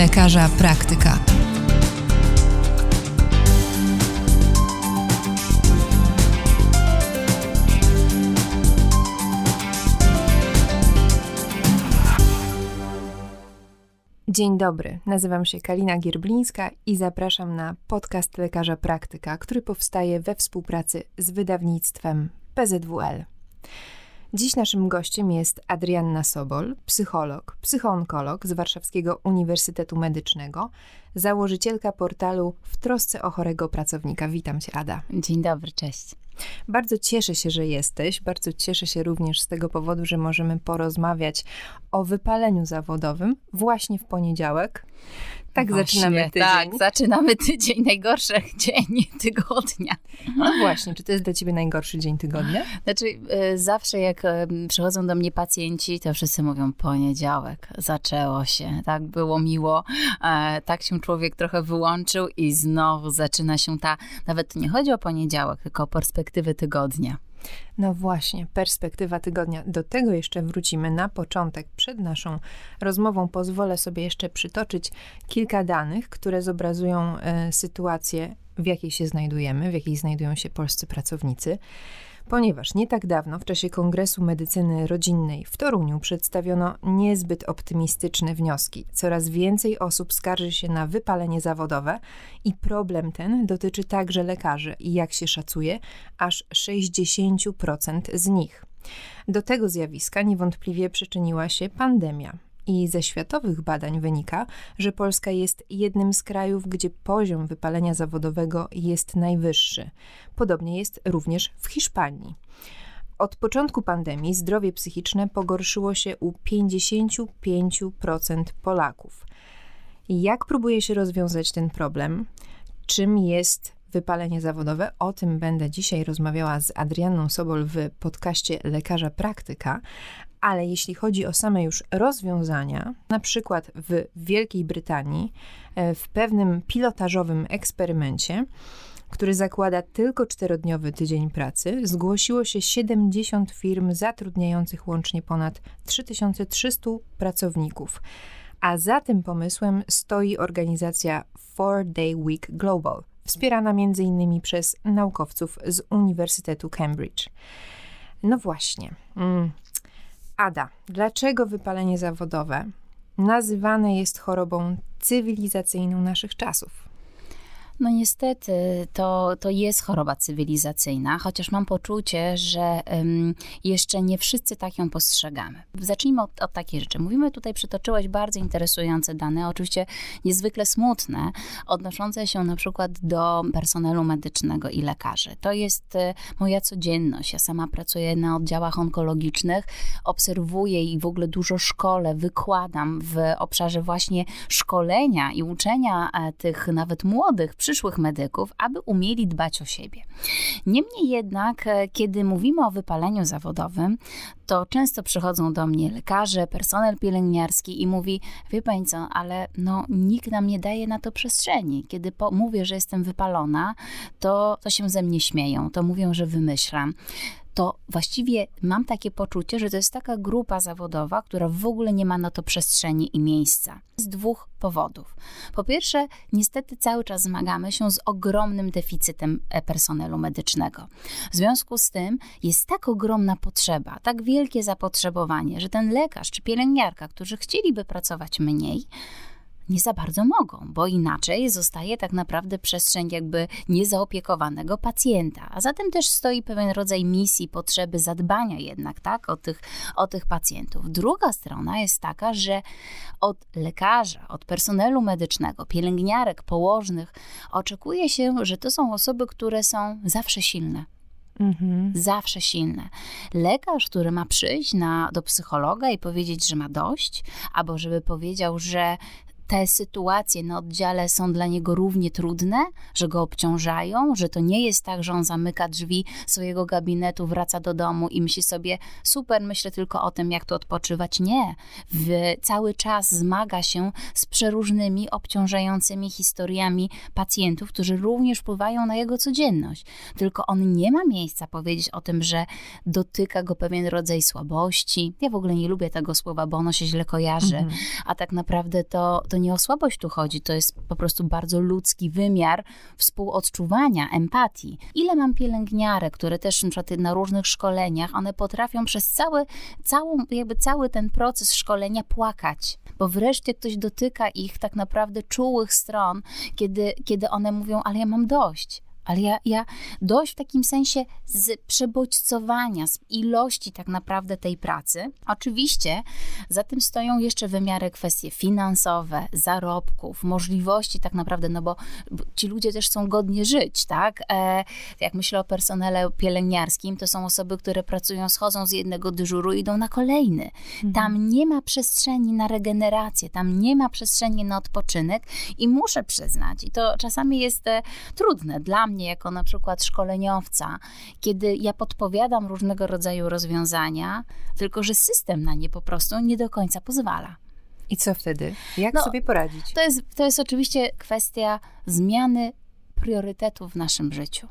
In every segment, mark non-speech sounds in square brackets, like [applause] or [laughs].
Lekarza praktyka. Dzień dobry, nazywam się Kalina Gierblińska i zapraszam na podcast lekarza praktyka, który powstaje we współpracy z wydawnictwem PZWL. Dziś naszym gościem jest Adrianna Sobol, psycholog, psychoonkolog z Warszawskiego Uniwersytetu Medycznego, założycielka portalu W trosce o chorego pracownika. Witam cię, Ada. Dzień dobry, cześć. Bardzo cieszę się, że jesteś. Bardzo cieszę się również z tego powodu, że możemy porozmawiać o wypaleniu zawodowym właśnie w poniedziałek. Tak właśnie, zaczynamy tydzień. Tak, zaczynamy tydzień, najgorszy dzień [laughs] tygodnia. No właśnie, czy to jest dla ciebie najgorszy dzień tygodnia? Znaczy, y, zawsze jak przychodzą do mnie pacjenci, to wszyscy mówią poniedziałek, zaczęło się, tak było miło, e, tak się człowiek trochę wyłączył i znowu zaczyna się ta, nawet nie chodzi o poniedziałek, tylko o perspektywę tygodnia. No właśnie, perspektywa tygodnia. Do tego jeszcze wrócimy na początek. Przed naszą rozmową pozwolę sobie jeszcze przytoczyć kilka danych, które zobrazują e, sytuację, w jakiej się znajdujemy, w jakiej znajdują się polscy pracownicy ponieważ nie tak dawno w czasie Kongresu Medycyny Rodzinnej w Toruniu przedstawiono niezbyt optymistyczne wnioski. Coraz więcej osób skarży się na wypalenie zawodowe i problem ten dotyczy także lekarzy i jak się szacuje, aż 60% z nich. Do tego zjawiska niewątpliwie przyczyniła się pandemia. I ze światowych badań wynika, że Polska jest jednym z krajów, gdzie poziom wypalenia zawodowego jest najwyższy. Podobnie jest również w Hiszpanii. Od początku pandemii zdrowie psychiczne pogorszyło się u 55% Polaków. Jak próbuje się rozwiązać ten problem? Czym jest wypalenie zawodowe? O tym będę dzisiaj rozmawiała z Adrianą Sobol w podcaście Lekarza Praktyka, ale jeśli chodzi o same już rozwiązania, na przykład w Wielkiej Brytanii, e, w pewnym pilotażowym eksperymencie, który zakłada tylko czterodniowy tydzień pracy, zgłosiło się 70 firm zatrudniających łącznie ponad 3300 pracowników. A za tym pomysłem stoi organizacja Four Day Week Global, wspierana m.in. przez naukowców z Uniwersytetu Cambridge. No właśnie. Mm. Ada, dlaczego wypalenie zawodowe nazywane jest chorobą cywilizacyjną naszych czasów? No niestety to, to jest choroba cywilizacyjna, chociaż mam poczucie, że um, jeszcze nie wszyscy tak ją postrzegamy. Zacznijmy od, od takiej rzeczy. Mówimy tutaj, przytoczyłaś bardzo interesujące dane, oczywiście niezwykle smutne, odnoszące się na przykład do personelu medycznego i lekarzy. To jest e, moja codzienność. Ja sama pracuję na oddziałach onkologicznych, obserwuję i w ogóle dużo szkole, wykładam w obszarze właśnie szkolenia i uczenia e, tych nawet młodych, przyszłych medyków, aby umieli dbać o siebie. Niemniej jednak, e, kiedy mówimy o wypaleniu zawodowym, to często przychodzą do mnie lekarze, personel pielęgniarski i mówi, wie pani co, ale no, nikt nam nie daje na to przestrzeni. Kiedy mówię, że jestem wypalona, to, to się ze mnie śmieją, to mówią, że wymyślam to właściwie mam takie poczucie, że to jest taka grupa zawodowa, która w ogóle nie ma na to przestrzeni i miejsca. Z dwóch powodów. Po pierwsze, niestety cały czas zmagamy się z ogromnym deficytem e, personelu medycznego. W związku z tym jest tak ogromna potrzeba, tak wielkie zapotrzebowanie, że ten lekarz czy pielęgniarka, którzy chcieliby pracować mniej, nie za bardzo mogą, bo inaczej zostaje tak naprawdę przestrzeń jakby niezaopiekowanego pacjenta. A zatem też stoi pewien rodzaj misji, potrzeby zadbania jednak tak, o, tych, o tych pacjentów. Druga strona jest taka, że od lekarza, od personelu medycznego, pielęgniarek, położnych oczekuje się, że to są osoby, które są zawsze silne. Mhm. Zawsze silne. Lekarz, który ma przyjść na, do psychologa i powiedzieć, że ma dość, albo żeby powiedział, że te sytuacje na oddziale są dla niego równie trudne, że go obciążają, że to nie jest tak, że on zamyka drzwi swojego gabinetu, wraca do domu i myśli sobie, super, myślę tylko o tym, jak tu odpoczywać. Nie. W, cały czas zmaga się z przeróżnymi, obciążającymi historiami pacjentów, którzy również wpływają na jego codzienność. Tylko on nie ma miejsca powiedzieć o tym, że dotyka go pewien rodzaj słabości. Ja w ogóle nie lubię tego słowa, bo ono się źle kojarzy, mhm. a tak naprawdę to, to nie o słabość tu chodzi, to jest po prostu bardzo ludzki wymiar współodczuwania, empatii. Ile mam pielęgniarek, które też na, przykład na różnych szkoleniach, one potrafią przez cały, całą, jakby cały ten proces szkolenia płakać, bo wreszcie ktoś dotyka ich tak naprawdę czułych stron, kiedy, kiedy one mówią, ale ja mam dość ale ja, ja dość w takim sensie z przebodźcowania, z ilości tak naprawdę tej pracy. Oczywiście za tym stoją jeszcze wymiary kwestie finansowe, zarobków, możliwości tak naprawdę, no bo ci ludzie też chcą godnie żyć, tak? E, jak myślę o personele pielęgniarskim, to są osoby, które pracują, schodzą z jednego dyżuru i idą na kolejny. Mhm. Tam nie ma przestrzeni na regenerację, tam nie ma przestrzeni na odpoczynek i muszę przyznać, i to czasami jest e, trudne dla mnie, mnie jako na przykład szkoleniowca, kiedy ja podpowiadam różnego rodzaju rozwiązania, tylko że system na nie po prostu nie do końca pozwala. I co wtedy? Jak no, sobie poradzić? To jest, to jest oczywiście kwestia zmiany priorytetów w naszym życiu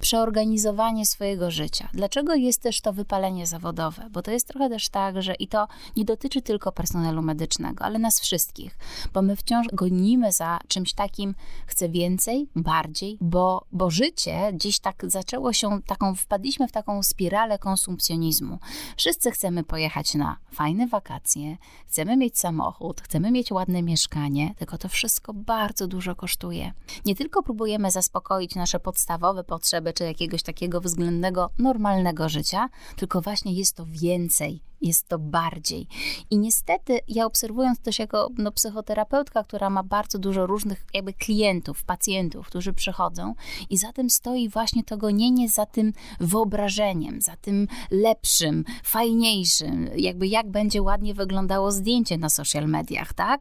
przeorganizowanie swojego życia. Dlaczego jest też to wypalenie zawodowe? Bo to jest trochę też tak, że i to nie dotyczy tylko personelu medycznego, ale nas wszystkich, bo my wciąż gonimy za czymś takim, chcę więcej, bardziej, bo, bo życie dziś tak zaczęło się, taką, wpadliśmy w taką spiralę konsumpcjonizmu. Wszyscy chcemy pojechać na fajne wakacje, chcemy mieć samochód, chcemy mieć ładne mieszkanie, tylko to wszystko bardzo dużo kosztuje. Nie tylko próbujemy zaspokoić nasze podstawowe potrzeby, czy jakiegoś takiego względnego, normalnego życia, tylko właśnie jest to więcej jest to bardziej. I niestety ja obserwując też jako no, psychoterapeutka, która ma bardzo dużo różnych jakby klientów, pacjentów, którzy przychodzą i za tym stoi właśnie to gonienie za tym wyobrażeniem, za tym lepszym, fajniejszym, jakby jak będzie ładnie wyglądało zdjęcie na social mediach, tak?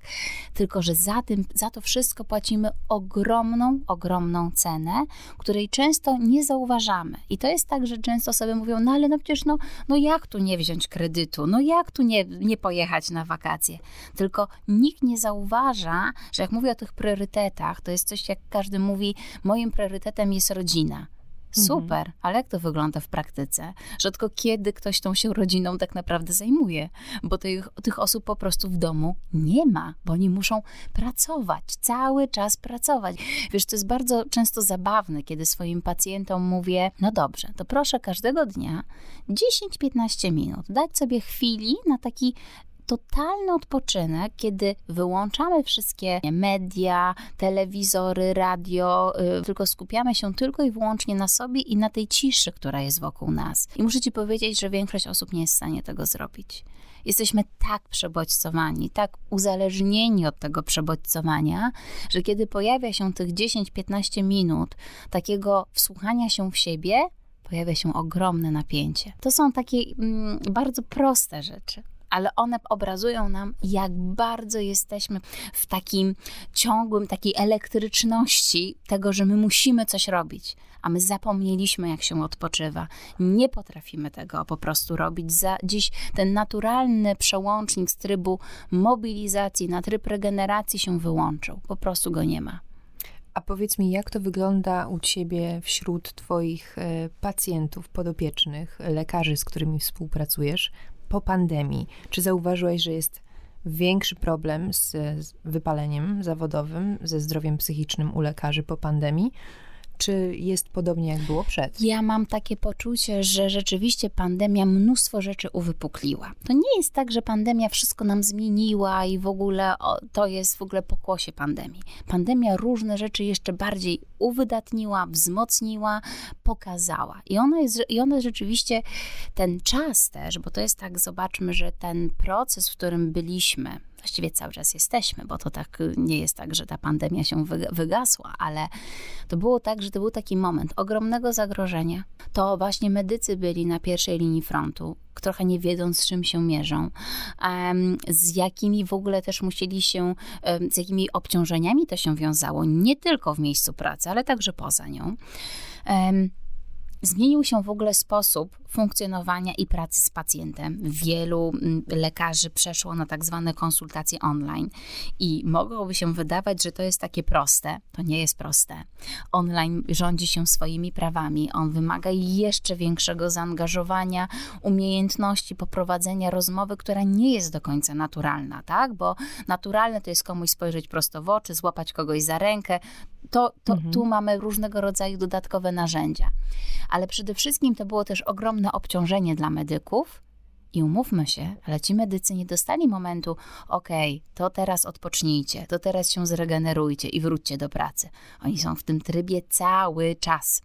Tylko, że za tym, za to wszystko płacimy ogromną, ogromną cenę, której często nie zauważamy. I to jest tak, że często sobie mówią, no ale no przecież no, no jak tu nie wziąć kredytu, no jak tu nie, nie pojechać na wakacje? Tylko nikt nie zauważa, że jak mówię o tych priorytetach, to jest coś, jak każdy mówi, moim priorytetem jest rodzina. Mhm. Super, ale jak to wygląda w praktyce? Rzadko kiedy ktoś tą się rodziną tak naprawdę zajmuje, bo tych, tych osób po prostu w domu nie ma, bo oni muszą pracować, cały czas pracować. Wiesz, to jest bardzo często zabawne, kiedy swoim pacjentom mówię: No dobrze, to proszę każdego dnia 10-15 minut dać sobie chwili na taki totalny odpoczynek, kiedy wyłączamy wszystkie media, telewizory, radio, yy, tylko skupiamy się tylko i wyłącznie na sobie i na tej ciszy, która jest wokół nas. I muszę Ci powiedzieć, że większość osób nie jest w stanie tego zrobić. Jesteśmy tak przebodźcowani, tak uzależnieni od tego przebodźcowania, że kiedy pojawia się tych 10-15 minut takiego wsłuchania się w siebie, pojawia się ogromne napięcie. To są takie mm, bardzo proste rzeczy ale one obrazują nam, jak bardzo jesteśmy w takim ciągłym, takiej elektryczności tego, że my musimy coś robić, a my zapomnieliśmy, jak się odpoczywa. Nie potrafimy tego po prostu robić. Za dziś ten naturalny przełącznik z trybu mobilizacji na tryb regeneracji się wyłączył. Po prostu go nie ma. A powiedz mi, jak to wygląda u ciebie wśród twoich e, pacjentów, podopiecznych, lekarzy, z którymi współpracujesz? Po pandemii, czy zauważyłeś, że jest większy problem z, z wypaleniem zawodowym, ze zdrowiem psychicznym u lekarzy po pandemii? Czy jest podobnie jak było przed? Ja mam takie poczucie, że rzeczywiście pandemia mnóstwo rzeczy uwypukliła. To nie jest tak, że pandemia wszystko nam zmieniła i w ogóle o, to jest w ogóle pokłosie pandemii. Pandemia różne rzeczy jeszcze bardziej uwydatniła, wzmocniła, pokazała. I ona jest, i ona rzeczywiście ten czas też, bo to jest tak, zobaczmy, że ten proces, w którym byliśmy, właściwie cały czas jesteśmy, bo to tak nie jest tak, że ta pandemia się wygasła, ale to było tak, że to był taki moment ogromnego zagrożenia. To właśnie medycy byli na pierwszej linii frontu, trochę nie wiedząc, z czym się mierzą, z jakimi w ogóle też musieli się, z jakimi obciążeniami to się wiązało, nie tylko w miejscu pracy, ale także poza nią zmienił się w ogóle sposób funkcjonowania i pracy z pacjentem. Wielu mm, lekarzy przeszło na tak zwane konsultacje online i mogłoby się wydawać, że to jest takie proste. To nie jest proste. Online rządzi się swoimi prawami. On wymaga jeszcze większego zaangażowania, umiejętności poprowadzenia rozmowy, która nie jest do końca naturalna, tak? Bo naturalne to jest komuś spojrzeć prosto w oczy, złapać kogoś za rękę. To, to mhm. tu mamy różnego rodzaju dodatkowe narzędzia. Ale przede wszystkim to było też ogromne obciążenie dla medyków, i umówmy się, ale ci medycy nie dostali momentu, okej, okay, to teraz odpocznijcie, to teraz się zregenerujcie i wróćcie do pracy. Oni są w tym trybie cały czas.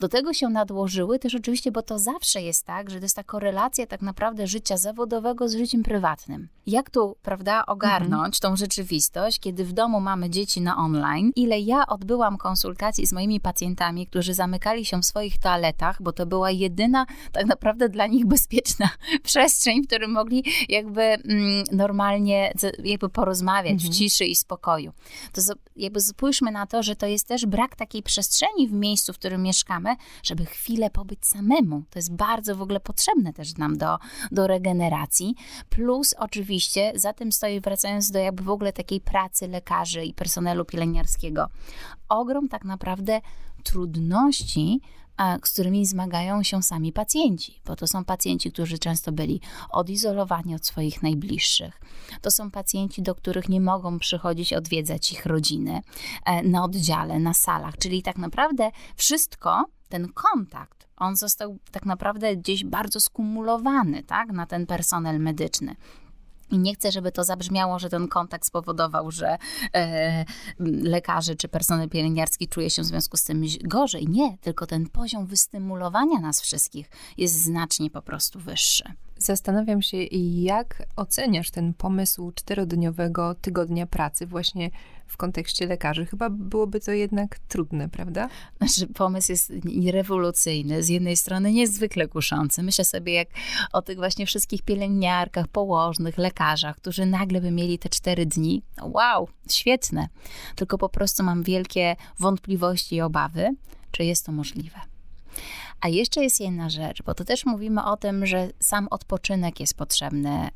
Do tego się nadłożyły też oczywiście, bo to zawsze jest tak, że to jest ta korelacja tak naprawdę życia zawodowego z życiem prywatnym. Jak tu, prawda, ogarnąć mhm. tą rzeczywistość, kiedy w domu mamy dzieci na online? Ile ja odbyłam konsultacji z moimi pacjentami, którzy zamykali się w swoich toaletach, bo to była jedyna tak naprawdę dla nich bezpieczna [laughs] przestrzeń przestrzeń, w którym mogli jakby mm, normalnie jakby porozmawiać mhm. w ciszy i spokoju. To jakby spójrzmy na to, że to jest też brak takiej przestrzeni w miejscu, w którym mieszkamy, żeby chwilę pobyć samemu. To jest bardzo w ogóle potrzebne też nam do, do regeneracji. Plus oczywiście za tym stoi, wracając do jakby w ogóle takiej pracy lekarzy i personelu pielęgniarskiego, ogrom tak naprawdę trudności, z którymi zmagają się sami pacjenci, bo to są pacjenci, którzy często byli odizolowani od swoich najbliższych. To są pacjenci, do których nie mogą przychodzić odwiedzać ich rodziny e, na oddziale, na salach, czyli tak naprawdę wszystko, ten kontakt, on został tak naprawdę gdzieś bardzo skumulowany tak, na ten personel medyczny. I nie chcę, żeby to zabrzmiało, że ten kontakt spowodował, że e, lekarze czy personel pielęgniarski czuje się w związku z tym gorzej. Nie, tylko ten poziom wystymulowania nas wszystkich jest znacznie po prostu wyższy. Zastanawiam się, jak oceniasz ten pomysł czterodniowego tygodnia pracy właśnie w kontekście lekarzy. Chyba byłoby to jednak trudne, prawda? Znaczy, pomysł jest rewolucyjny. Z jednej strony niezwykle kuszący. Myślę sobie jak o tych właśnie wszystkich pielęgniarkach, położnych, lekarzach, którzy nagle by mieli te cztery dni. Wow, świetne. Tylko po prostu mam wielkie wątpliwości i obawy, czy jest to możliwe. A jeszcze jest jedna rzecz, bo to też mówimy o tym, że sam odpoczynek jest potrzebny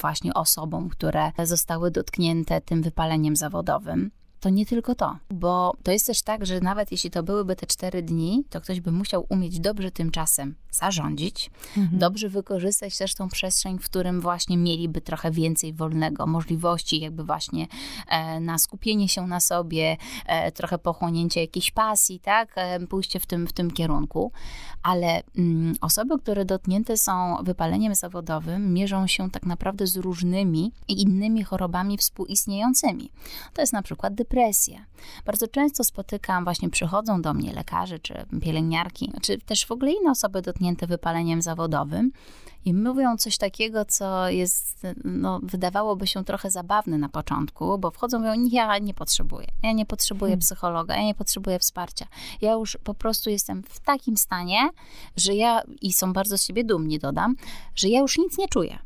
właśnie osobom, które zostały dotknięte tym wypaleniem zawodowym to nie tylko to, bo to jest też tak, że nawet jeśli to byłyby te cztery dni, to ktoś by musiał umieć dobrze tym czasem zarządzić, mhm. dobrze wykorzystać też tą przestrzeń, w którym właśnie mieliby trochę więcej wolnego, możliwości jakby właśnie e, na skupienie się na sobie, e, trochę pochłonięcie jakiejś pasji, tak, e, pójście w tym, w tym kierunku, ale mm, osoby, które dotknięte są wypaleniem zawodowym, mierzą się tak naprawdę z różnymi i innymi chorobami współistniejącymi. To jest na przykład depresja. Bardzo często spotykam, właśnie przychodzą do mnie lekarze czy pielęgniarki, czy też w ogóle inne osoby dotknięte wypaleniem zawodowym i mówią coś takiego, co jest, no, wydawałoby się trochę zabawne na początku, bo wchodzą i mówią, ja nie potrzebuję, ja nie potrzebuję hmm. psychologa, ja nie potrzebuję wsparcia. Ja już po prostu jestem w takim stanie, że ja, i są bardzo z siebie dumni, dodam, że ja już nic nie czuję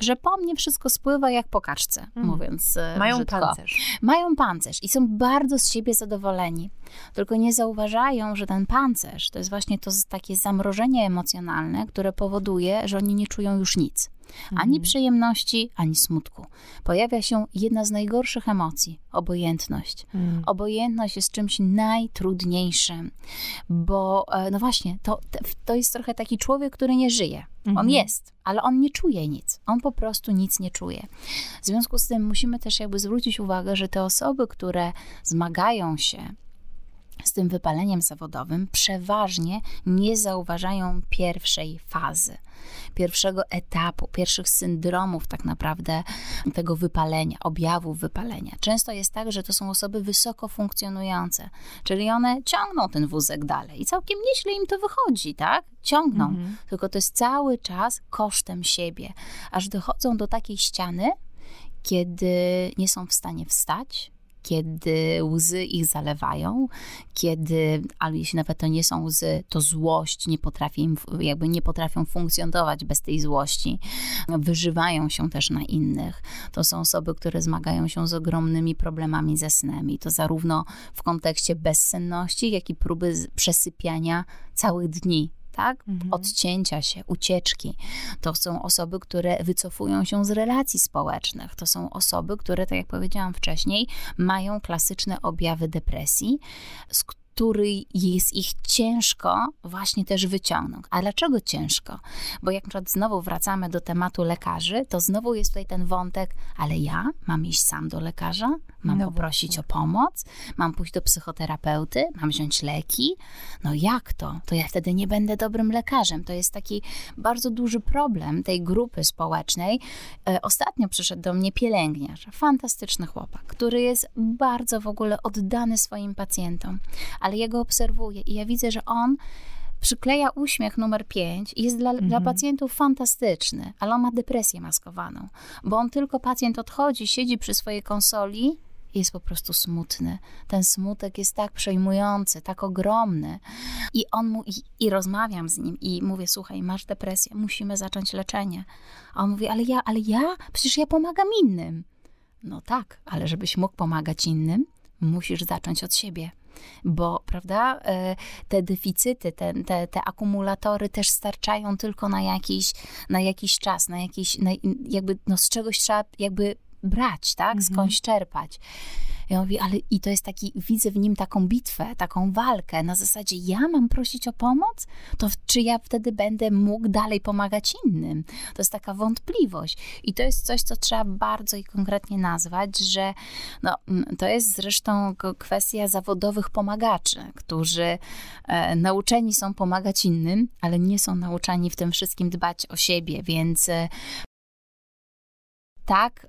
że po mnie wszystko spływa jak po kaczce, mm. mówiąc e, Mają brzydko. pancerz. Mają pancerz i są bardzo z siebie zadowoleni. Tylko nie zauważają, że ten pancerz to jest właśnie to takie zamrożenie emocjonalne, które powoduje, że oni nie czują już nic. Ani mhm. przyjemności, ani smutku. Pojawia się jedna z najgorszych emocji obojętność. Mm. Obojętność jest czymś najtrudniejszym, bo e, no właśnie, to, to jest trochę taki człowiek, który nie żyje. On mhm. jest, ale on nie czuje nic. On po prostu nic nie czuje. W związku z tym musimy też jakby zwrócić uwagę, że te osoby, które zmagają się z tym wypaleniem zawodowym, przeważnie nie zauważają pierwszej fazy pierwszego etapu, pierwszych syndromów tak naprawdę tego wypalenia, objawów wypalenia. Często jest tak, że to są osoby wysoko funkcjonujące, czyli one ciągną ten wózek dalej i całkiem nieźle im to wychodzi, tak? Ciągną, mhm. tylko to jest cały czas kosztem siebie, aż dochodzą do takiej ściany, kiedy nie są w stanie wstać, kiedy łzy ich zalewają, kiedy, ale jeśli nawet to nie są łzy, to złość nie potrafi, jakby nie potrafią funkcjonować bez tej złości. Wyżywają się też na innych. To są osoby, które zmagają się z ogromnymi problemami ze snem i to zarówno w kontekście bezsenności, jak i próby przesypiania całych dni tak? Mhm. Odcięcia się, ucieczki. To są osoby, które wycofują się z relacji społecznych. To są osoby, które, tak jak powiedziałam wcześniej, mają klasyczne objawy depresji, z który jest ich ciężko właśnie też wyciągnąć. A dlaczego ciężko? Bo jak na przykład znowu wracamy do tematu lekarzy, to znowu jest tutaj ten wątek, ale ja mam iść sam do lekarza? Mam no poprosić o pomoc? Mam pójść do psychoterapeuty? Mam wziąć leki? No jak to? To ja wtedy nie będę dobrym lekarzem. To jest taki bardzo duży problem tej grupy społecznej. E, ostatnio przyszedł do mnie pielęgniarz, fantastyczny chłopak, który jest bardzo w ogóle oddany swoim pacjentom ale ja go obserwuję i ja widzę, że on przykleja uśmiech numer 5 i jest dla, mhm. dla pacjentów fantastyczny, ale on ma depresję maskowaną, bo on tylko pacjent odchodzi, siedzi przy swojej konsoli i jest po prostu smutny. Ten smutek jest tak przejmujący, tak ogromny. I on mu, i, i rozmawiam z nim i mówię, słuchaj, masz depresję, musimy zacząć leczenie. A on mówi, ale ja, ale ja, przecież ja pomagam innym. No tak, ale żebyś mógł pomagać innym, musisz zacząć od siebie bo prawda, e, te deficyty, te, te, te akumulatory też starczają tylko na jakiś, na jakiś czas, na jakiś, na, jakby no z czegoś trzeba jakby brać, tak, mhm. skądś czerpać. Ja mówię, ale i to jest taki, widzę w nim taką bitwę, taką walkę na zasadzie, ja mam prosić o pomoc? To czy ja wtedy będę mógł dalej pomagać innym? To jest taka wątpliwość. I to jest coś, co trzeba bardzo i konkretnie nazwać, że no, to jest zresztą kwestia zawodowych pomagaczy, którzy e, nauczeni są pomagać innym, ale nie są nauczani w tym wszystkim dbać o siebie, więc e, tak,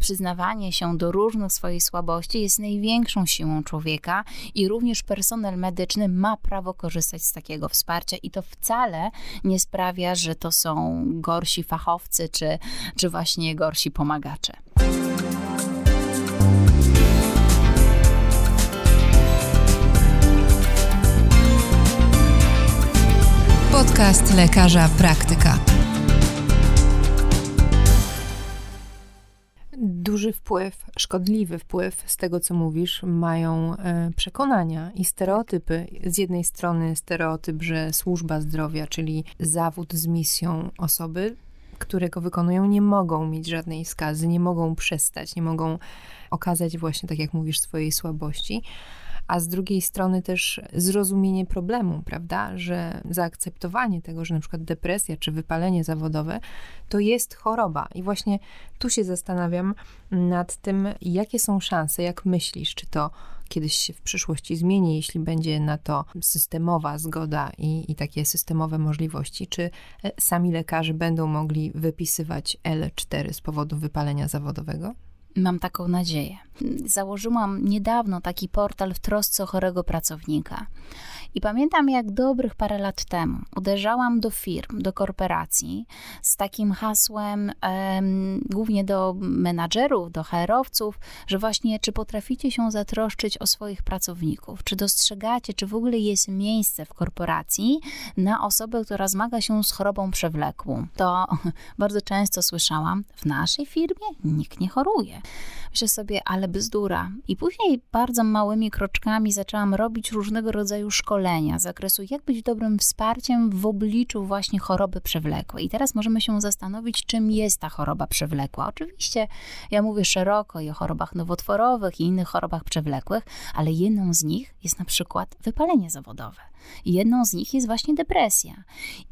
przyznawanie się do różnych swoich słabości jest największą siłą człowieka i również personel medyczny ma prawo korzystać z takiego wsparcia i to wcale nie sprawia, że to są gorsi fachowcy czy, czy właśnie gorsi pomagacze. Podcast lekarza praktyka. Duży wpływ, szkodliwy wpływ z tego, co mówisz, mają e, przekonania i stereotypy. Z jednej strony stereotyp, że służba zdrowia, czyli zawód z misją osoby, które go wykonują, nie mogą mieć żadnej skazy, nie mogą przestać, nie mogą okazać właśnie, tak jak mówisz, swojej słabości a z drugiej strony też zrozumienie problemu, prawda, że zaakceptowanie tego, że na przykład depresja czy wypalenie zawodowe to jest choroba. I właśnie tu się zastanawiam nad tym, jakie są szanse, jak myślisz, czy to kiedyś się w przyszłości zmieni, jeśli będzie na to systemowa zgoda i, i takie systemowe możliwości, czy e, sami lekarze będą mogli wypisywać L4 z powodu wypalenia zawodowego? Mam taką nadzieję. Założyłam niedawno taki portal w trosce o chorego pracownika. I pamiętam, jak dobrych parę lat temu uderzałam do firm, do korporacji z takim hasłem, głównie do menadżerów, do HR-owców, że właśnie czy potraficie się zatroszczyć o swoich pracowników, czy dostrzegacie, czy w ogóle jest miejsce w korporacji na osobę, która zmaga się z chorobą przewlekłą. To [laughs] bardzo często słyszałam, w naszej firmie nikt nie choruje. Myślę sobie, ale bzdura. I później bardzo małymi kroczkami zaczęłam robić różnego rodzaju szkolenia z zakresu, jak być dobrym wsparciem w obliczu właśnie choroby przewlekłej. I teraz możemy się zastanowić, czym jest ta choroba przewlekła. Oczywiście ja mówię szeroko i o chorobach nowotworowych i innych chorobach przewlekłych, ale jedną z nich jest na przykład wypalenie zawodowe. Jedną z nich jest właśnie depresja.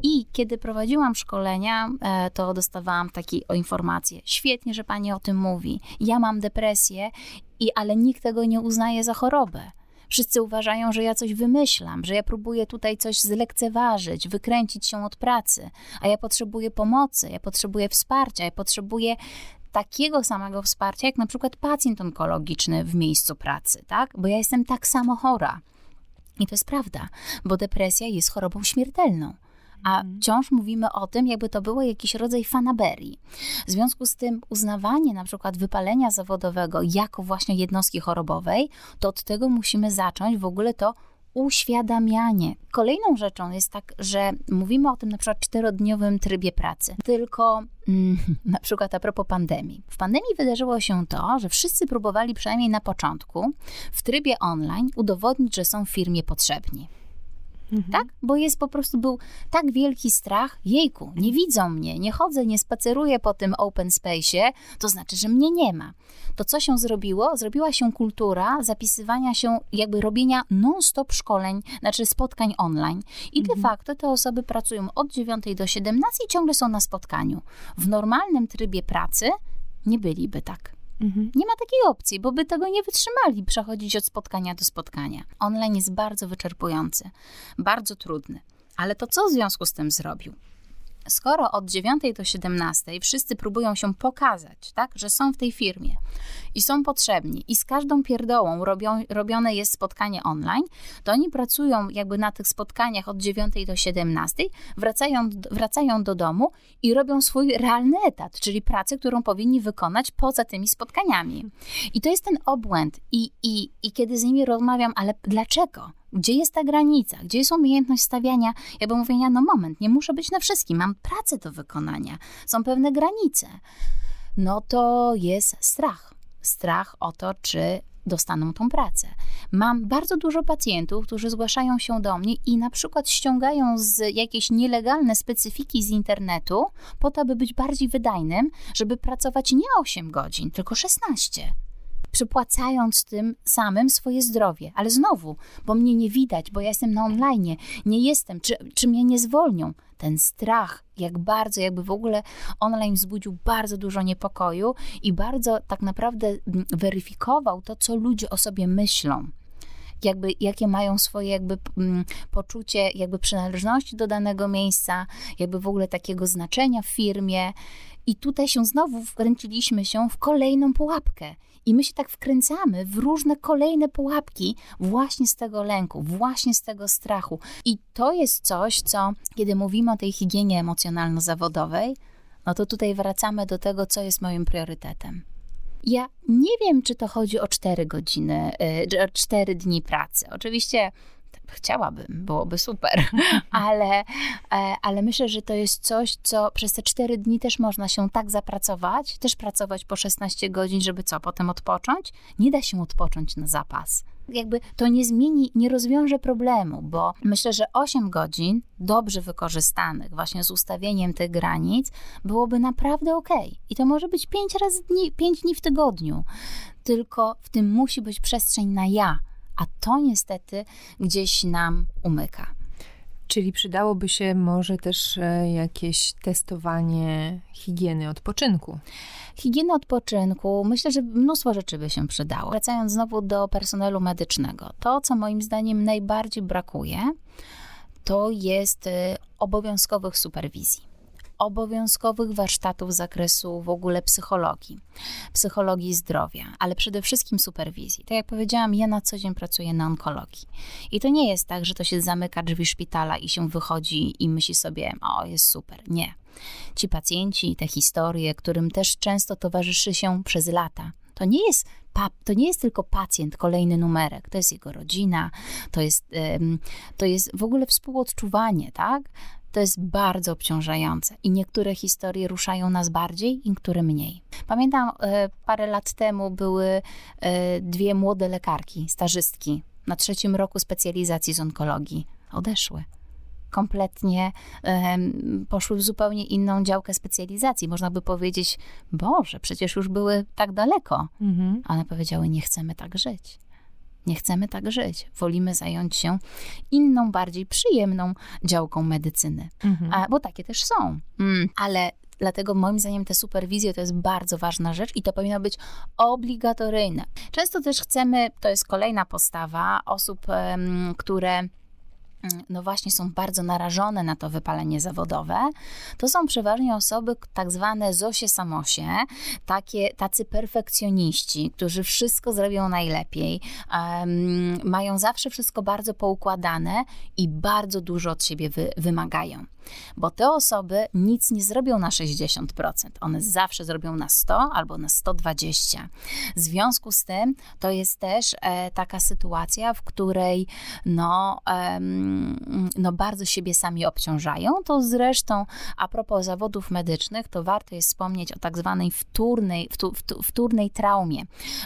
I kiedy prowadziłam szkolenia, e, to dostawałam takie informacje. Świetnie, że pani o tym mówi. Ja mam depresję, i, ale nikt tego nie uznaje za chorobę. Wszyscy uważają, że ja coś wymyślam, że ja próbuję tutaj coś zlekceważyć, wykręcić się od pracy, a ja potrzebuję pomocy, ja potrzebuję wsparcia, ja potrzebuję takiego samego wsparcia, jak na przykład pacjent onkologiczny w miejscu pracy, tak? Bo ja jestem tak samo chora. I to jest prawda, bo depresja jest chorobą śmiertelną a mhm. wciąż mówimy o tym, jakby to było jakiś rodzaj fanaberii. W związku z tym uznawanie na przykład wypalenia zawodowego jako właśnie jednostki chorobowej, to od tego musimy zacząć w ogóle to uświadamianie. Kolejną rzeczą jest tak, że mówimy o tym na przykład czterodniowym trybie pracy. Tylko mm, [laughs] na przykład a propos pandemii. W pandemii wydarzyło się to, że wszyscy próbowali przynajmniej na początku w trybie online udowodnić, że są firmie potrzebni. Mhm. Tak? Bo jest po prostu był tak wielki strach, jejku, nie widzą mnie, nie chodzę, nie spaceruję po tym open space'ie, to znaczy, że mnie nie ma. To co się zrobiło? Zrobiła się kultura zapisywania się, jakby robienia non-stop szkoleń, znaczy spotkań online. I mhm. de facto te osoby pracują od 9 do 17 i ciągle są na spotkaniu. W normalnym trybie pracy nie byliby tak. Mhm. Nie ma takiej opcji, bo by tego nie wytrzymali, przechodzić od spotkania do spotkania. Online jest bardzo wyczerpujący, bardzo trudny. Ale to co w związku z tym zrobił? skoro od 9 do 17 wszyscy próbują się pokazać, tak, że są w tej firmie i są potrzebni i z każdą pierdołą robią, robione jest spotkanie online, to oni pracują jakby na tych spotkaniach od 9 do 17, wracają, wracają do domu i robią swój realny etat, czyli pracę, którą powinni wykonać poza tymi spotkaniami. I to jest ten obłęd i, i, i kiedy z nimi rozmawiam, ale dlaczego? Gdzie jest ta granica? Gdzie jest umiejętność stawiania, jakby mówienia, no moment, nie muszę być na wszystkim, mam pracę do wykonania, są pewne granice. No to jest strach. Strach o to, czy dostaną tą pracę. Mam bardzo dużo pacjentów, którzy zgłaszają się do mnie i na przykład ściągają z jakieś nielegalne specyfiki z internetu, po to, aby być bardziej wydajnym, żeby pracować nie 8 godzin, tylko 16 przypłacając tym samym swoje zdrowie. Ale znowu, bo mnie nie widać, bo ja jestem na online, nie jestem, czy, czy mnie nie zwolnią. Ten strach, jak bardzo, jakby w ogóle online wzbudził bardzo dużo niepokoju i bardzo tak naprawdę mm, weryfikował to, co ludzie o sobie myślą jakby, jakie mają swoje jakby mm, poczucie jakby przynależności do danego miejsca, jakby w ogóle takiego znaczenia w firmie. I tutaj się znowu wkręciliśmy się w kolejną pułapkę. I my się tak wkręcamy w różne kolejne pułapki właśnie z tego lęku, właśnie z tego strachu. I to jest coś, co kiedy mówimy o tej higienie emocjonalno-zawodowej, no to tutaj wracamy do tego, co jest moim priorytetem. Ja nie wiem, czy to chodzi o 4 godziny, czy o 4 dni pracy. Oczywiście chciałabym, byłoby super, [laughs] ale, e, ale myślę, że to jest coś, co przez te 4 dni też można się tak zapracować, też pracować po 16 godzin, żeby co, potem odpocząć? Nie da się odpocząć na zapas. Jakby to nie zmieni, nie rozwiąże problemu, bo myślę, że 8 godzin dobrze wykorzystanych, właśnie z ustawieniem tych granic, byłoby naprawdę ok. I to może być 5 razy dni, 5 dni w tygodniu. Tylko w tym musi być przestrzeń na ja a to niestety gdzieś nam umyka. Czyli przydałoby się może też e, jakieś testowanie higieny odpoczynku. Higieny odpoczynku, myślę, że mnóstwo rzeczy by się przydało. Wracając znowu do personelu medycznego, to co moim zdaniem najbardziej brakuje, to jest e, obowiązkowych superwizji obowiązkowych warsztatów z zakresu w ogóle psychologii, psychologii zdrowia, ale przede wszystkim superwizji. Tak jak powiedziałam, ja na co dzień pracuję na onkologii. I to nie jest tak, że to się zamyka drzwi szpitala i się wychodzi i myśli sobie, o, jest super. Nie. Ci pacjenci, te historie, którym też często towarzyszy się przez lata, to nie jest to nie jest tylko pacjent, kolejny numerek, to jest jego rodzina, to jest, to jest w ogóle współodczuwanie, tak? To jest bardzo obciążające i niektóre historie ruszają nas bardziej, niektóre mniej. Pamiętam, e, parę lat temu były e, dwie młode lekarki, stażystki, na trzecim roku specjalizacji z onkologii. Odeszły kompletnie um, poszły w zupełnie inną działkę specjalizacji. Można by powiedzieć, Boże, przecież już były tak daleko. Mhm. One powiedziały, nie chcemy tak żyć. Nie chcemy tak żyć. Wolimy zająć się inną, bardziej przyjemną działką medycyny. Mhm. A, bo takie też są. Mm, ale Dlatego moim zdaniem te superwizje to jest bardzo ważna rzecz i to powinno być obligatoryjne. Często też chcemy, to jest kolejna postawa osób, które no właśnie są bardzo narażone na to wypalenie zawodowe, to są przeważnie osoby tak zwane zosie samosie, takie, tacy perfekcjoniści, którzy wszystko zrobią najlepiej, um, mają zawsze wszystko bardzo poukładane i bardzo dużo od siebie wy, wymagają. Bo te osoby nic nie zrobią na 60%, one zawsze zrobią na 100 albo na 120. W związku z tym to jest też e, taka sytuacja, w której no, e, no bardzo siebie sami obciążają. To zresztą a propos zawodów medycznych, to warto jest wspomnieć o tak zwanej wtórnej, wtórnej traumie.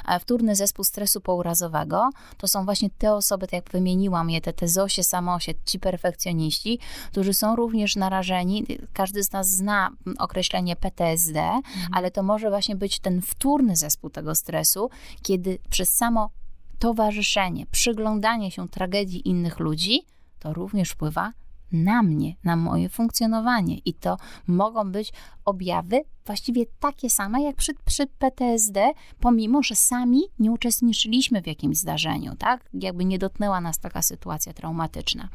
E, wtórny zespół stresu pourazowego to są właśnie te osoby, tak jak wymieniłam je, te, te zosie, samosie, ci perfekcjoniści, którzy są również narażeni, każdy z nas zna określenie PTSD, mhm. ale to może właśnie być ten wtórny zespół tego stresu, kiedy przez samo towarzyszenie, przyglądanie się tragedii innych ludzi, to również wpływa na mnie, na moje funkcjonowanie. I to mogą być objawy właściwie takie same jak przy, przy PTSD, pomimo że sami nie uczestniczyliśmy w jakimś zdarzeniu, tak? Jakby nie dotknęła nas taka sytuacja traumatyczna.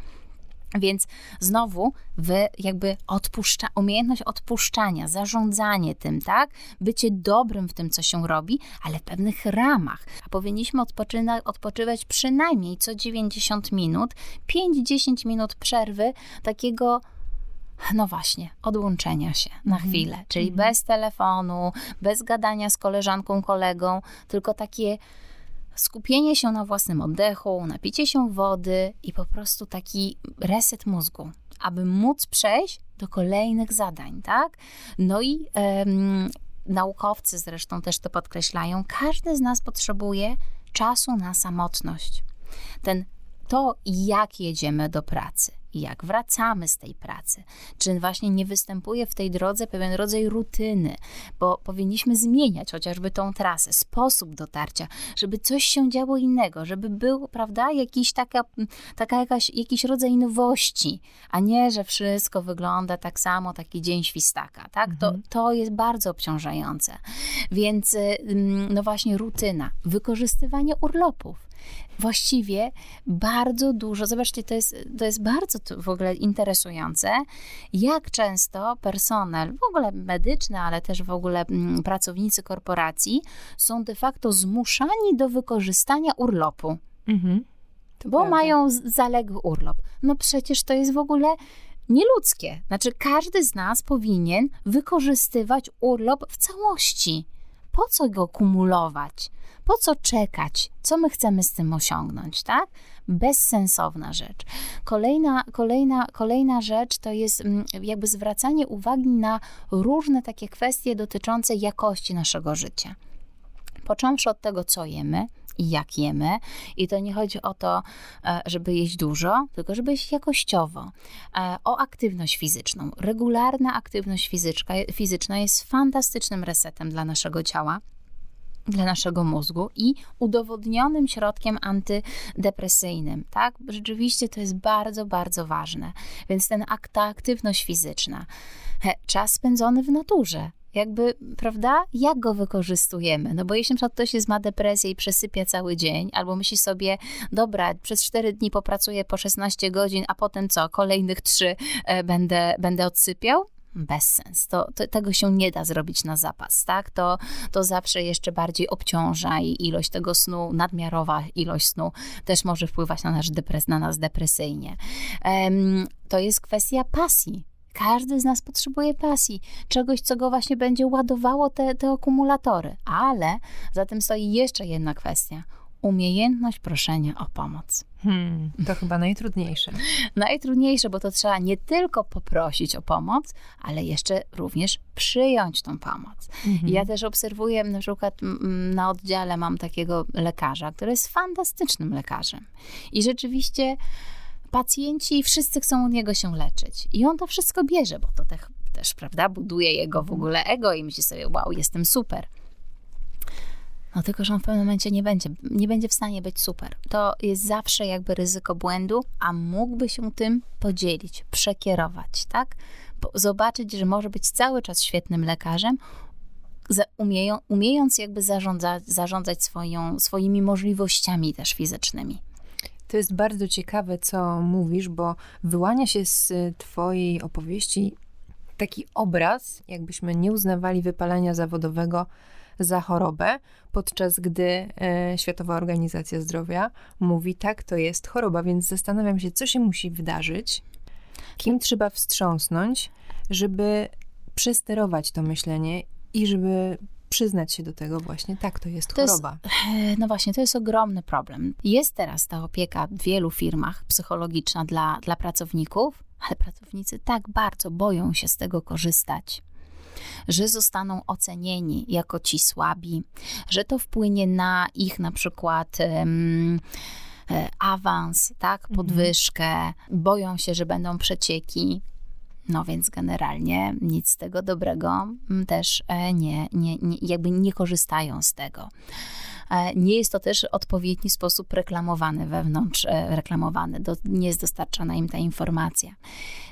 Więc znowu wy jakby odpuszcza, umiejętność odpuszczania, zarządzanie tym, tak? Bycie dobrym w tym, co się robi, ale w pewnych ramach. A powinniśmy odpoczyna, odpoczywać przynajmniej co 90 minut, 5-10 minut przerwy takiego no właśnie, odłączenia się na mhm. chwilę, czyli mm. bez telefonu, bez gadania z koleżanką, kolegą, tylko takie skupienie się na własnym oddechu, napicie się wody i po prostu taki reset mózgu, aby móc przejść do kolejnych zadań, tak? No i um, naukowcy zresztą też to podkreślają, każdy z nas potrzebuje czasu na samotność. Ten to, jak jedziemy do pracy, jak wracamy z tej pracy, czy właśnie nie występuje w tej drodze pewien rodzaj rutyny, bo powinniśmy zmieniać chociażby tą trasę, sposób dotarcia, żeby coś się działo innego, żeby był, prawda, jakiś taka, taka jakaś, jakiś rodzaj nowości, a nie, że wszystko wygląda tak samo, taki dzień świstaka, tak? Mhm. To, to jest bardzo obciążające. Więc, no właśnie, rutyna, wykorzystywanie urlopów właściwie bardzo dużo, zobaczcie, to jest, to jest bardzo w ogóle interesujące, jak często personel, w ogóle medyczny, ale też w ogóle mm, pracownicy korporacji są de facto zmuszani do wykorzystania urlopu. Mhm. Bo prawda. mają zaległy urlop. No przecież to jest w ogóle nieludzkie. Znaczy, każdy z nas powinien wykorzystywać urlop w całości. Po co go kumulować? Po co czekać? Co my chcemy z tym osiągnąć, tak? Bezsensowna rzecz. Kolejna, kolejna, kolejna rzecz to jest mm, jakby zwracanie uwagi na różne takie kwestie dotyczące jakości naszego życia. Począwszy od tego, co jemy, i jak jemy. I to nie chodzi o to, e, żeby jeść dużo, tylko żeby jeść jakościowo. E, o aktywność fizyczną. Regularna aktywność fizyczka, fizyczna jest fantastycznym resetem dla naszego ciała dla naszego mózgu i udowodnionym środkiem antydepresyjnym, tak? Rzeczywiście to jest bardzo, bardzo ważne. Więc ten akt, ta aktywność fizyczna, czas spędzony w naturze, jakby, prawda, jak go wykorzystujemy. No bo jeśli na przykład ktoś jest, ma depresję i przesypia cały dzień, albo myśli sobie, dobra, przez 4 dni popracuję po 16 godzin, a potem co, kolejnych 3 e, będę, będę odsypiał, bezsens. To, to, tego się nie da zrobić na zapas, tak? To, to zawsze jeszcze bardziej obciąża i ilość tego snu, nadmiarowa ilość snu też może wpływać na, nasz depres, na nas depresyjnie. Um, to jest kwestia pasji. Każdy z nas potrzebuje pasji, czegoś, co go właśnie będzie ładowało te, te akumulatory. Ale za tym stoi jeszcze jedna kwestia umiejętność proszenia o pomoc. Hmm, to chyba najtrudniejsze. [laughs] najtrudniejsze, bo to trzeba nie tylko poprosić o pomoc, ale jeszcze również przyjąć tą pomoc. Mhm. Ja też obserwuję, na przykład na oddziale mam takiego lekarza, który jest fantastycznym lekarzem. I rzeczywiście pacjenci wszyscy chcą od niego się leczyć. I on to wszystko bierze, bo to też, też prawda, buduje jego w ogóle ego i myśli sobie, wow, jestem super. No tylko, że on w pewnym momencie nie będzie, nie będzie w stanie być super. To jest zawsze jakby ryzyko błędu, a mógłby się tym podzielić, przekierować, tak? Zobaczyć, że może być cały czas świetnym lekarzem, umieją, umiejąc jakby zarządzać, zarządzać swoją, swoimi możliwościami też fizycznymi. To jest bardzo ciekawe, co mówisz, bo wyłania się z Twojej opowieści taki obraz, jakbyśmy nie uznawali wypalenia zawodowego za chorobę, podczas gdy e, Światowa Organizacja Zdrowia mówi, tak, to jest choroba, więc zastanawiam się, co się musi wydarzyć, Kim trzeba wstrząsnąć, żeby przesterować to myślenie i żeby przyznać się do tego właśnie, tak, to jest To choroba. Jest, [laughs] no właśnie, to jest ogromny problem. Jest teraz ta opieka w wielu firmach psychologiczna dla, dla pracowników, ale pracownicy tak bardzo boją się z tego korzystać że zostaną ocenieni jako ci słabi, że to wpłynie na ich na przykład um, awans, tak, Mhm. podwyżkę, boją się, że będą przecieki. No więc generalnie nic z tego dobrego mm, też e, nie, nie, nie, jakby nie korzystają z tego. E, Nie jest to też odpowiedni sposób reklamowany wewnątrz, e, reklamowany, do, nie jest dostarczana im ta informacja.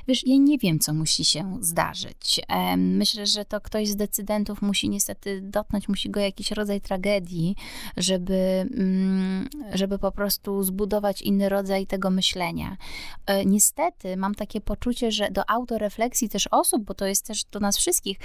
Wiesz, ja nie wiem, co musi się zdarzyć. E, Myślę, że to ktoś z decydentów musi niestety dotknąć, musi go jakiś rodzaj tragedii, żeby, mm, żeby po prostu zbudować inny rodzaj tego myślenia. Niestety mam takie poczucie, że do autorefleksji też osób, bo to jest też do nas wszystkich,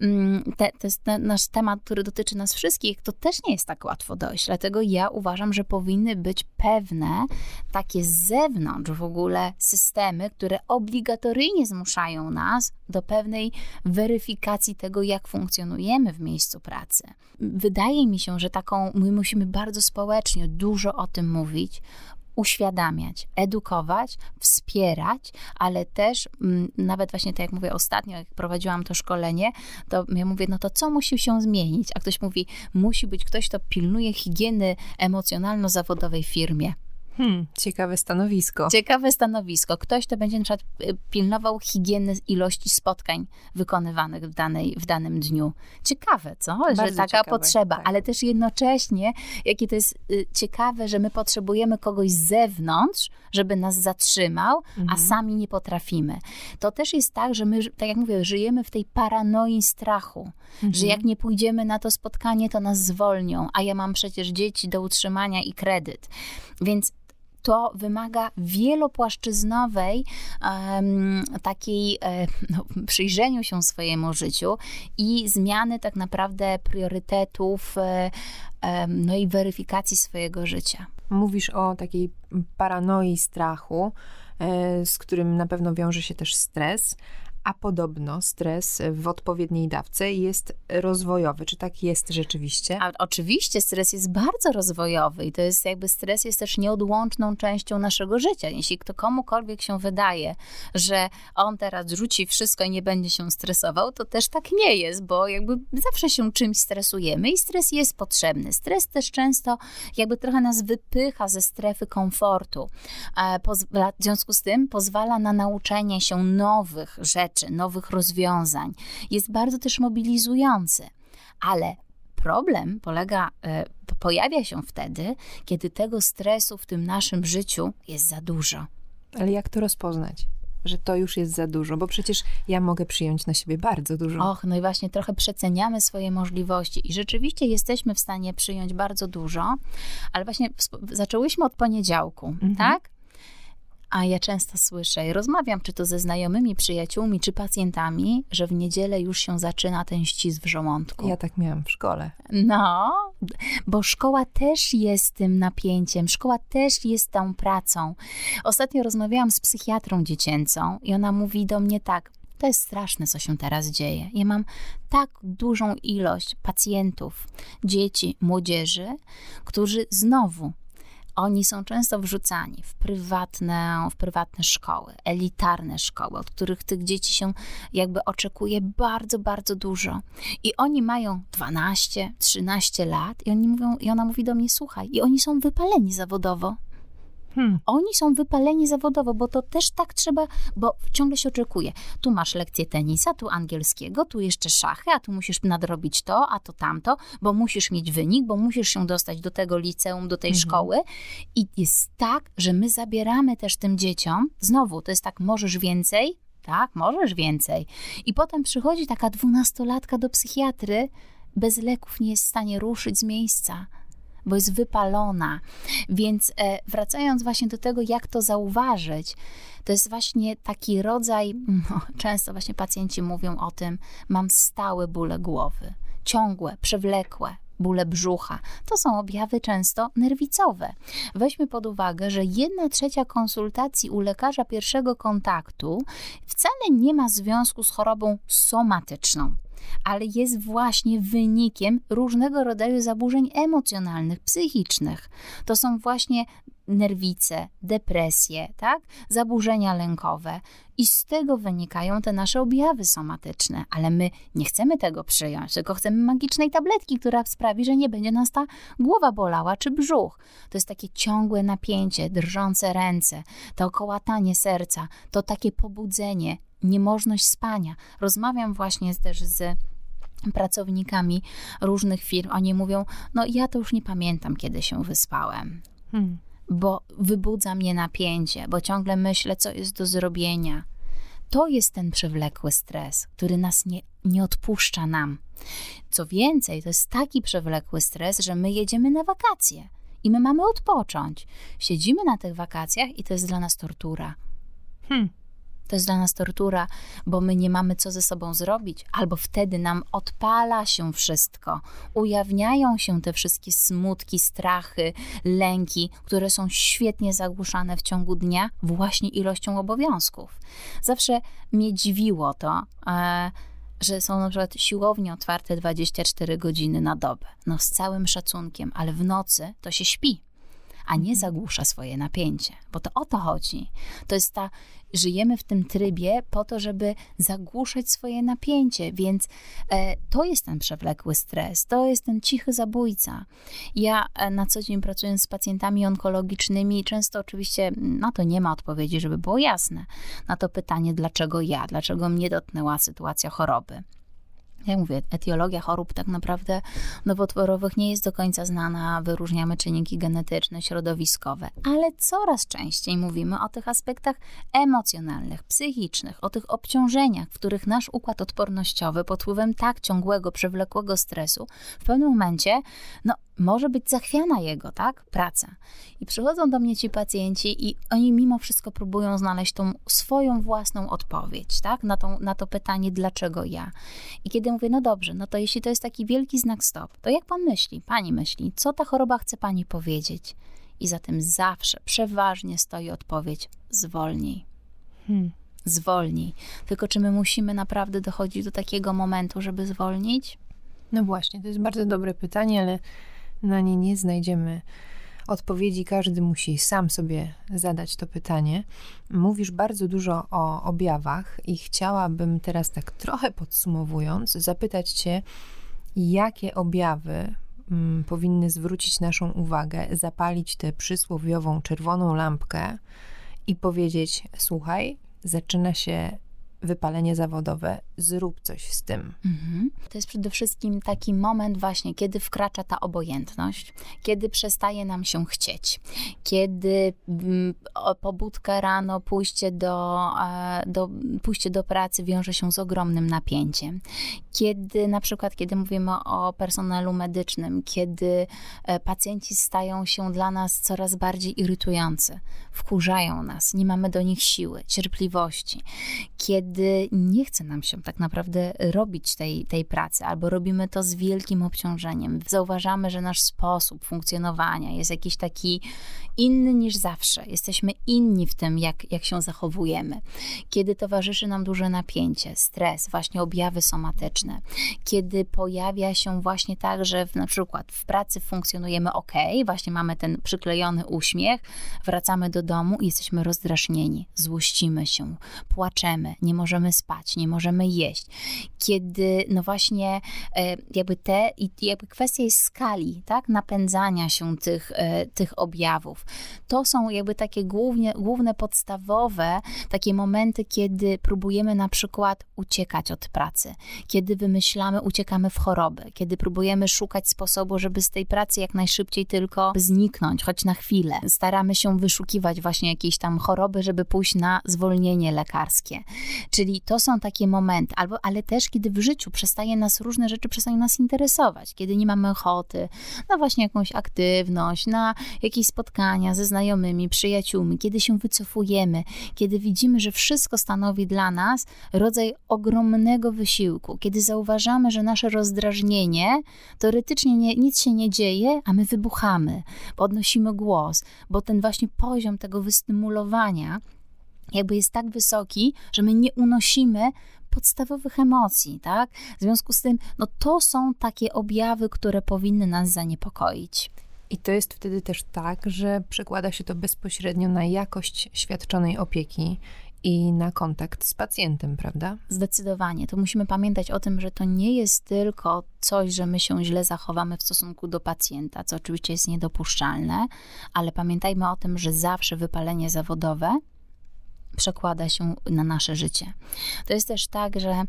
mm, te, to jest na- nasz temat, który dotyczy nas wszystkich, to też nie jest tak łatwo dojść. Dlatego ja uważam, że powinny być pewne takie z zewnątrz w ogóle systemy, które obligatoryjnie zmuszają nas do pewnej weryfikacji tego, jak funkcjonujemy w miejscu pracy. Wydaje mi się, że taką, my musimy bardzo społecznie dużo o tym mówić, uświadamiać, edukować, wspierać, ale też mm, nawet właśnie tak jak mówię ostatnio, jak prowadziłam to szkolenie, to ja mówię, no to co musi się zmienić? A ktoś mówi, musi być ktoś, kto pilnuje higieny emocjonalno-zawodowej firmie. Hmm, ciekawe stanowisko. Ciekawe stanowisko. Ktoś, kto będzie na przykład y, pilnował higieny ilości spotkań wykonywanych w, danej, w danym dniu. Ciekawe, co? że Bardzo taka ciekawe, potrzeba, tak. ale też jednocześnie, jakie to jest y, ciekawe, że my potrzebujemy kogoś z zewnątrz, żeby nas zatrzymał, a Mhm. sami nie potrafimy. To też jest tak, że my, tak jak mówię, żyjemy w tej paranoi strachu, Mhm. że jak nie pójdziemy na to spotkanie, to nas zwolnią, a ja mam przecież dzieci do utrzymania i kredyt. Więc to wymaga wielopłaszczyznowej takiej e, no, przyjrzeniu się swojemu życiu i zmiany tak naprawdę priorytetów e, no i weryfikacji swojego życia. Mówisz o takiej paranoi strachu, e, z którym na pewno wiąże się też stres, a podobno stres w odpowiedniej dawce jest rozwojowy. Czy tak jest rzeczywiście? A oczywiście stres jest bardzo rozwojowy i to jest jakby stres jest też nieodłączną częścią naszego życia. Jeśli kto komukolwiek się wydaje, że on teraz rzuci wszystko i nie będzie się stresował, to też tak nie jest, bo jakby zawsze się czymś stresujemy i stres jest potrzebny. Stres też często jakby trochę nas wypycha ze strefy komfortu. E, W związku z tym pozwala na nauczenie się nowych rzeczy, nowych rozwiązań. Jest bardzo też mobilizujący. Ale problem polega, e, pojawia się wtedy, kiedy tego stresu w tym naszym życiu jest za dużo. Ale jak to rozpoznać? Że to już jest za dużo, bo przecież ja mogę przyjąć na siebie bardzo dużo. Och, no i właśnie trochę przeceniamy swoje możliwości i rzeczywiście jesteśmy w stanie przyjąć bardzo dużo, ale właśnie zaczęłyśmy od poniedziałku, Mhm. tak? A ja często słyszę i rozmawiam, czy to ze znajomymi, przyjaciółmi, czy pacjentami, że w niedzielę już się zaczyna ten ścisk w żołądku. Ja tak miałam w szkole. No, bo szkoła też jest tym napięciem, szkoła też jest tą pracą. Ostatnio rozmawiałam z psychiatrą dziecięcą i ona mówi do mnie tak. To jest straszne, co się teraz dzieje. Ja mam tak dużą ilość pacjentów, dzieci, młodzieży, którzy znowu oni są często wrzucani w prywatne, w prywatne szkoły, elitarne szkoły, od których tych dzieci się jakby oczekuje bardzo, bardzo dużo. I oni mają 12, 13 lat i oni mówią, i ona mówi do mnie, słuchaj, i oni są wypaleni zawodowo. Hmm. Oni są wypaleni zawodowo, bo to też tak trzeba, bo ciągle się oczekuje. Tu masz lekcję tenisa, tu angielskiego, tu jeszcze szachy, a tu musisz nadrobić to, a to tamto, bo musisz mieć wynik, bo musisz się dostać do tego liceum, do tej Mhm. szkoły. I jest tak, że my zabieramy też tym dzieciom, znowu, to jest tak, możesz więcej, tak, możesz więcej. I potem przychodzi taka dwunastolatka do psychiatry, bez leków nie jest w stanie ruszyć z miejsca bo jest wypalona. Więc e, wracając właśnie do tego, jak to zauważyć, to jest właśnie taki rodzaj, [laughs] no, często właśnie pacjenci mówią o tym, mam stałe bóle głowy, ciągłe, przewlekłe, bóle brzucha. To są objawy często nerwicowe. Weźmy pod uwagę, że jedna trzecia konsultacji u lekarza pierwszego kontaktu wcale nie ma związku z chorobą somatyczną ale jest właśnie wynikiem różnego rodzaju zaburzeń emocjonalnych, psychicznych. To są właśnie nerwice, depresje, tak? zaburzenia lękowe. I z tego wynikają te nasze objawy somatyczne, ale my nie chcemy tego przyjąć, tylko chcemy magicznej tabletki, która sprawi, że nie będzie nas ta głowa bolała czy brzuch. To jest takie ciągłe napięcie, drżące ręce, to kołatanie serca, to takie pobudzenie, niemożność spania. Rozmawiam właśnie też z pracownikami różnych firm. Oni mówią: No, ja to już nie pamiętam, kiedy się wyspałem. Hmm bo wybudza mnie napięcie, bo ciągle myślę, co jest do zrobienia. To jest ten przewlekły stres, który nas nie, nie odpuszcza nam. Co więcej, to jest taki przewlekły stres, że my jedziemy na wakacje i my mamy odpocząć. Siedzimy na tych wakacjach i to jest dla nas tortura. Hmm. To jest dla nas tortura, bo my nie mamy co ze sobą zrobić, albo wtedy nam odpala się wszystko. Ujawniają się te wszystkie smutki, strachy, lęki, które są świetnie zagłuszane w ciągu dnia właśnie ilością obowiązków. Zawsze mnie dziwiło to. E, że są na przykład siłownie otwarte 24 godziny na dobę. No z całym szacunkiem, ale w nocy to się śpi a nie zagłusza swoje napięcie, bo to o to chodzi. To jest ta, żyjemy w tym trybie po to, żeby zagłuszać swoje napięcie, więc e, to jest ten przewlekły stres, to jest ten cichy zabójca. Ja e, na co dzień pracując z pacjentami onkologicznymi, często oczywiście na to nie ma odpowiedzi, żeby było jasne, na to pytanie, dlaczego ja, dlaczego mnie dotknęła sytuacja choroby jak mówię, etiologia chorób tak naprawdę nowotworowych nie jest do końca znana, wyróżniamy czynniki genetyczne, środowiskowe, ale coraz częściej mówimy o tych aspektach emocjonalnych, psychicznych, o tych obciążeniach, w których nasz układ odpornościowy pod wpływem tak ciągłego, przewlekłego stresu w pewnym momencie no, może być zachwiana jego, tak, praca. I przychodzą do mnie ci pacjenci i oni mimo wszystko próbują znaleźć tą swoją własną odpowiedź, tak, na, tą, na to pytanie, dlaczego ja. I kiedy mówię, no dobrze, no to jeśli to jest taki wielki znak stop, to jak pan myśli, pani myśli, co ta choroba chce pani powiedzieć? I za tym zawsze, przeważnie stoi odpowiedź, zwolnij. Hmm. Zwolnij. Tylko czy my musimy naprawdę dochodzić do takiego momentu, żeby zwolnić? No właśnie, to jest bardzo dobre pytanie, ale na nie nie znajdziemy odpowiedzi. Każdy musi sam sobie zadać to pytanie. Mówisz bardzo dużo o objawach i chciałabym teraz tak trochę podsumowując, zapytać Cię, jakie objawy mm, powinny zwrócić naszą uwagę, zapalić tę przysłowiową czerwoną lampkę i powiedzieć: Słuchaj, zaczyna się wypalenie zawodowe, zrób coś z tym. Mhm. To jest przede wszystkim taki moment właśnie, kiedy wkracza ta obojętność, kiedy przestaje nam się chcieć, kiedy mm, pobudka rano, pójście do, do, pójście do pracy wiąże się z ogromnym napięciem, kiedy na przykład, kiedy mówimy o personelu medycznym, kiedy e, pacjenci stają się dla nas coraz bardziej irytujący, wkurzają nas, nie mamy do nich siły, cierpliwości, kiedy nie chce nam się tak naprawdę robić tej, tej pracy, albo robimy to z wielkim obciążeniem, zauważamy, że nasz sposób funkcjonowania jest jakiś taki inny niż zawsze, jesteśmy inni w tym, jak, jak się zachowujemy. Kiedy towarzyszy nam duże napięcie, stres, właśnie objawy somatyczne, kiedy pojawia się właśnie tak, że w, na przykład w pracy funkcjonujemy ok, właśnie mamy ten przyklejony uśmiech, wracamy do domu i jesteśmy rozdrażnieni, złościmy się, płaczemy, nie możemy spać, nie możemy jeść. Kiedy, no właśnie, e, jakby te, jakby kwestia jest skali, tak, napędzania się tych, e, tych objawów. To są jakby takie głównie, główne, podstawowe takie momenty, kiedy próbujemy na przykład uciekać od pracy, kiedy wymyślamy, uciekamy w chorobę, kiedy próbujemy szukać sposobu, żeby z tej pracy jak najszybciej tylko zniknąć, choć na chwilę. Staramy się wyszukiwać właśnie jakiejś tam choroby, żeby pójść na zwolnienie lekarskie Czyli to są takie momenty, albo, ale też kiedy w życiu przestaje nas, różne rzeczy przestają nas interesować, kiedy nie mamy ochoty na właśnie jakąś aktywność, na jakieś spotkania ze znajomymi, przyjaciółmi, kiedy się wycofujemy, kiedy widzimy, że wszystko stanowi dla nas rodzaj ogromnego wysiłku, kiedy zauważamy, że nasze rozdrażnienie teoretycznie nie, nic się nie dzieje, a my wybuchamy, podnosimy głos, bo ten właśnie poziom tego wystymulowania jakby jest tak wysoki, że my nie unosimy podstawowych emocji, tak? W związku z tym, no to są takie objawy, które powinny nas zaniepokoić. I to jest wtedy też tak, że przekłada się to bezpośrednio na jakość świadczonej opieki i na kontakt z pacjentem, prawda? Zdecydowanie. To musimy pamiętać o tym, że to nie jest tylko coś, że my się źle zachowamy w stosunku do pacjenta, co oczywiście jest niedopuszczalne, ale pamiętajmy o tym, że zawsze wypalenie zawodowe przekłada się na nasze życie. To jest też tak, że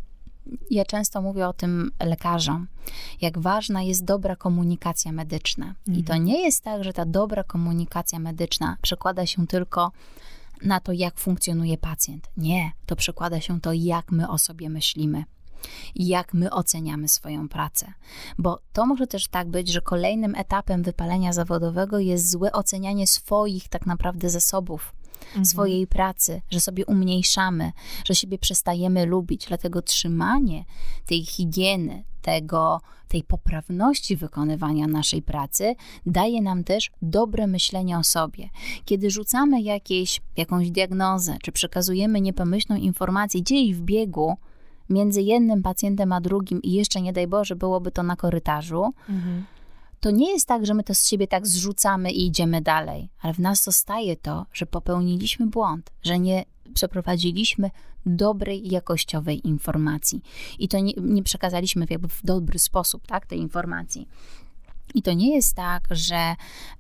ja często mówię o tym lekarzom, jak ważna jest dobra komunikacja medyczna. Mhm. I to mhm. nie jest tak, że ta dobra komunikacja medyczna przekłada się tylko na to, jak funkcjonuje pacjent. Nie, to przekłada się to, jak my o sobie myślimy. Jak my oceniamy swoją pracę. Bo to może też tak być, że kolejnym etapem wypalenia zawodowego jest złe ocenianie swoich tak naprawdę zasobów, mhm. swojej pracy, że sobie umniejszamy, że siebie przestajemy lubić. Dlatego trzymanie tej higieny, tego, tej poprawności wykonywania naszej pracy daje nam też dobre myślenie o sobie. Kiedy rzucamy jakieś, jakąś diagnozę, czy przekazujemy niepomyślną informację gdzieś w biegu, między jednym pacjentem a drugim i jeszcze nie daj Boże byłoby to na korytarzu, mhm to nie jest tak, że my to z siebie tak zrzucamy i idziemy dalej, ale w nas zostaje to, że popełniliśmy błąd, że nie przeprowadziliśmy dobrej, jakościowej informacji i to nie, nie przekazaliśmy jakby w dobry sposób tak, tej informacji. I to nie jest tak, że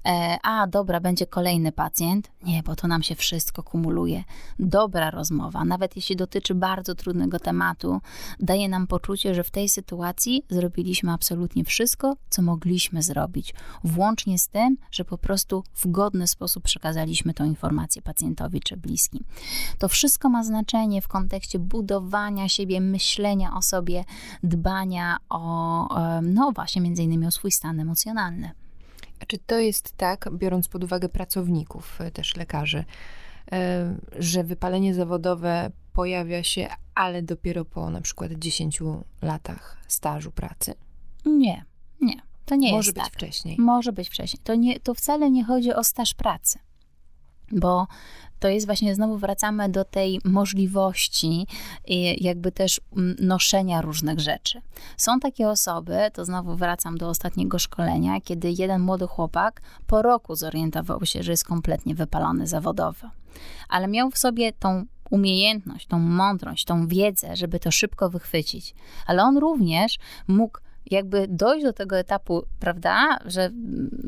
e, a dobra, będzie kolejny pacjent. Nie, bo to nam się wszystko kumuluje. Dobra rozmowa, nawet jeśli dotyczy bardzo trudnego tematu, daje nam poczucie, że w tej sytuacji zrobiliśmy absolutnie wszystko, co mogliśmy zrobić, włącznie z tym, że po prostu w godny sposób przekazaliśmy tą informację pacjentowi czy bliskim. To wszystko ma znaczenie w kontekście budowania siebie, myślenia o sobie, dbania o, e, no właśnie, między innymi o swój stan emocjonalny emocjonalny. A czy to jest tak, biorąc pod uwagę pracowników, e, też lekarzy, e, że wypalenie zawodowe pojawia się, ale dopiero po na przykład 10 latach stażu pracy? Nie, nie. To nie Może jest być tak. wcześniej. Może być wcześniej. To, nie, to wcale nie chodzi o staż pracy bo to jest właśnie, znowu wracamy do tej możliwości jakby też mm, noszenia różnych rzeczy. Są takie osoby, to znowu wracam do ostatniego szkolenia, kiedy jeden młody chłopak po roku zorientował się, że jest kompletnie wypalony zawodowo, ale miał w sobie tą umiejętność, tą mądrość, tą wiedzę, żeby to szybko wychwycić, ale on również mógł jakby dojść do tego etapu, prawda, że